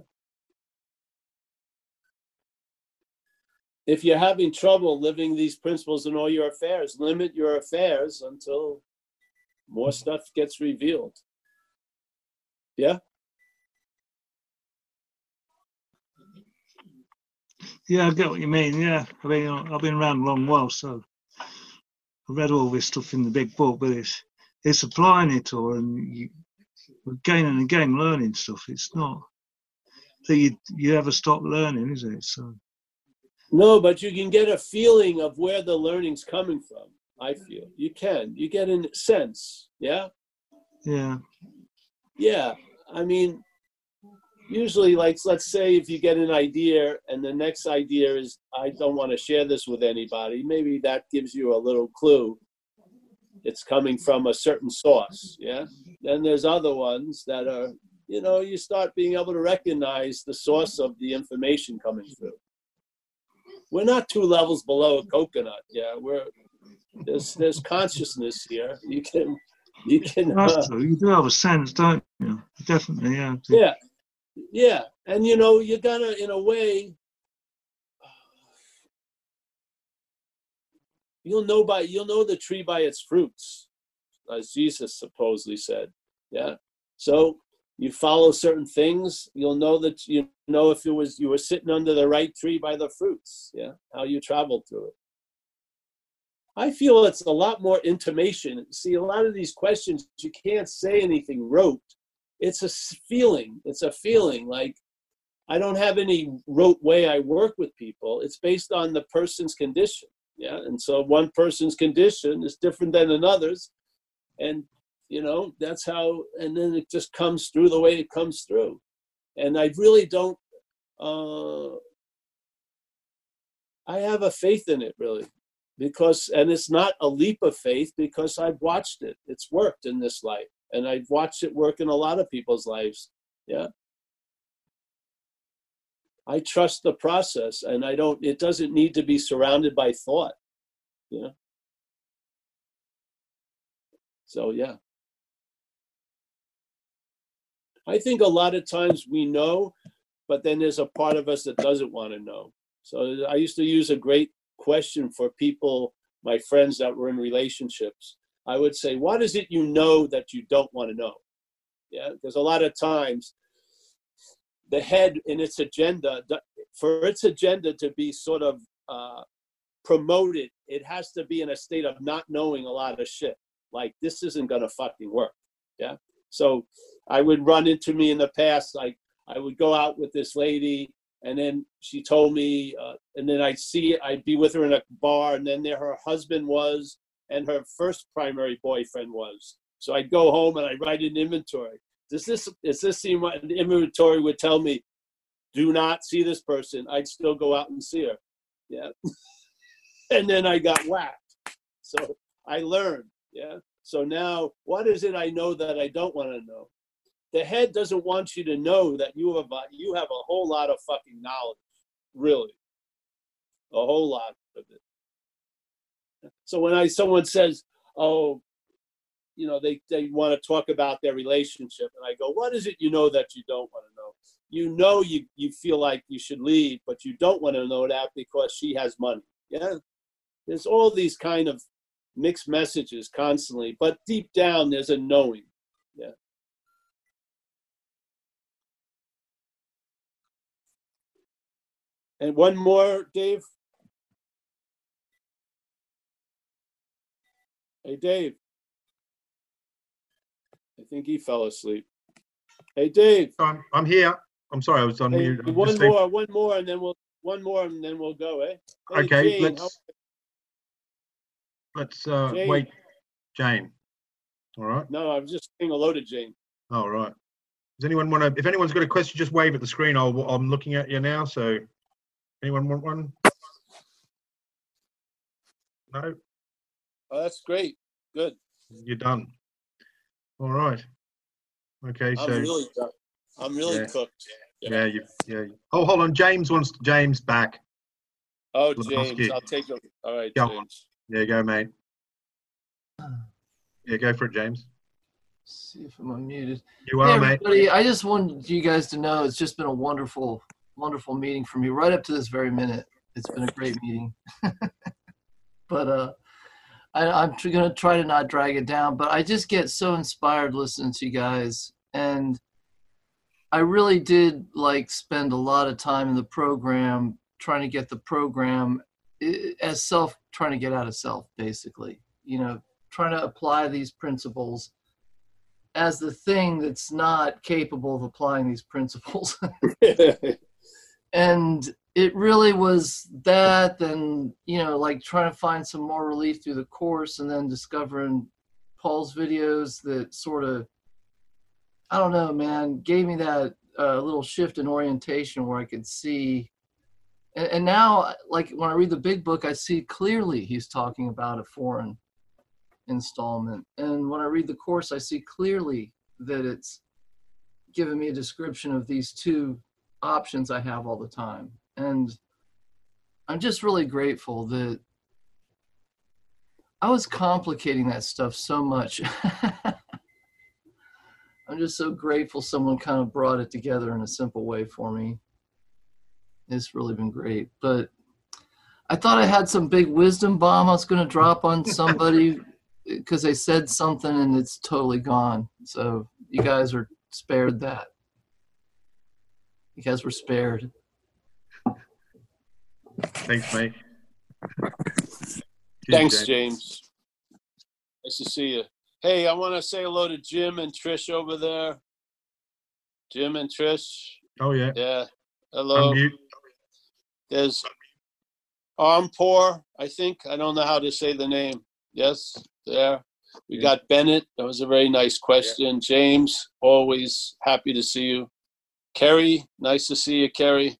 If you're having trouble living these principles in all your affairs, limit your affairs until more stuff gets revealed. Yeah. Yeah, I get what you mean. Yeah, I mean, I've been around a long while, so I've read all this stuff in the big book, but it's it's applying it all and you, again and again learning stuff. It's not that you you ever stop learning, is it? So No, but you can get a feeling of where the learning's coming from. I feel you can. You get a sense. Yeah. yeah, Yeah. I mean, usually, like, let's say if you get an idea and the next idea is, I don't want to share this with anybody, maybe that gives you a little clue. It's coming from a certain source. Yeah. Then there's other ones that are, you know, you start being able to recognize the source of the information coming through. We're not two levels below a coconut. Yeah. We're, there's, there's consciousness here. You can, you can, uh, that's true. You do have a sense, don't you? Definitely, yeah. yeah yeah and you know you're gonna in a way you'll know by you'll know the tree by its fruits as jesus supposedly said yeah so you follow certain things you'll know that you know if it was you were sitting under the right tree by the fruits yeah how you traveled through it. I feel it's a lot more intimation. See a lot of these questions you can't say anything rote. It's a feeling it's a feeling like i don't have any rote way i work with people. It's based on the person's condition yeah and so one person's condition is different than another's and you know that's how and then it just comes through the way it comes through and i really don't uh i have a faith in it really because and it's not a leap of faith because i've watched it it's worked in this life and I've watched it work in a lot of people's lives. Yeah. I trust the process and I don't, it doesn't need to be surrounded by thought. Yeah. So, yeah. I think a lot of times we know, but then there's a part of us that doesn't want to know. So I used to use a great question for people, my friends that were in relationships. I would say, what is it you know that you don't want to know? Yeah, because a lot of times the head in its agenda, for its agenda to be sort of uh, promoted, it has to be in a state of not knowing a lot of shit. Like, this isn't going to fucking work. Yeah. So I would run into me in the past, like, I would go out with this lady, and then she told me, uh, and then I'd see I'd be with her in a bar, and then there her husband was, and her first primary boyfriend was. So I'd go home and I'd write an inventory. Does this does this seem what the inventory would tell me? Do not see this person. I'd still go out and see her. Yeah. and then I got whacked. So I learned. Yeah. So now what is it I know that I don't want to know? The head doesn't want you to know that you have a, you have a whole lot of fucking knowledge. Really. A whole lot of it. So when I someone says, "Oh, you know, they they want to talk about their relationship," and I go, "What is it you know that you don't want to know?" You know, you you feel like you should leave, but you don't want to know that because she has money. Yeah, there's all these kind of mixed messages constantly, but deep down there's a knowing. Yeah. And one more, Dave. Hey, Dave. I think he fell asleep. Hey, Dave. I'm, I'm here. I'm sorry, I was on hey, mute. One more, one more, and then we'll one more, and then we'll go. Eh? Hey, okay, Jane, let's let's uh, Jane. wait. Jane. All right. No, I was just saying hello to Jane. All right. Does anyone want to? If anyone's got a question, just wave at the screen. I'll, I'm looking at you now. So, anyone want one? No, Oh, that's great. Good. you're done. All right. Okay. I'm So really done. I'm really Yeah. cooked. yeah, you, yeah. Oh, hold on. James wants James back. Oh, James, I'll take a. All right, Go on. James. There you go, mate. Yeah, go for it, James. See if I'm unmuted. You Hey, are, mate. everybody, I just wanted you guys to know it's just been a wonderful, wonderful meeting for me right up to this very minute. It's been a great meeting. but uh, I, I'm tr- gonna try to not drag it down. But I just get so inspired listening to you guys, and I really did like spend a lot of time in the program trying to get the program as self, trying to get out of self, basically. You know, trying to apply these principles as the thing that's not capable of applying these principles. and it really was that and you know like trying to find some more relief through the course and then discovering paul's videos that sort of i don't know man gave me that uh, little shift in orientation where i could see and, and now like when i read the big book i see clearly he's talking about a foreign installment and when i read the course i see clearly that it's given me a description of these two options I have all the time. And I'm just really grateful that I was complicating that stuff so much. I'm just so grateful someone kind of brought it together in a simple way for me. It's really been great. But I thought I had some big wisdom bomb I was going to drop on somebody because they said something and it's totally gone. So you guys are spared that. You guys were spared. Thanks, mate. Cheers, Thanks, James. Nice to see you. Hey, I want to say hello to Jim and Trish over there. Jim and Trish. Oh yeah. Yeah. Hello. There's Armpor, I think. I don't know how to say the name. Yes, there. We got Bennett. That was a very nice question. James, always happy to see you. Kerry, nice to see you, Kerry.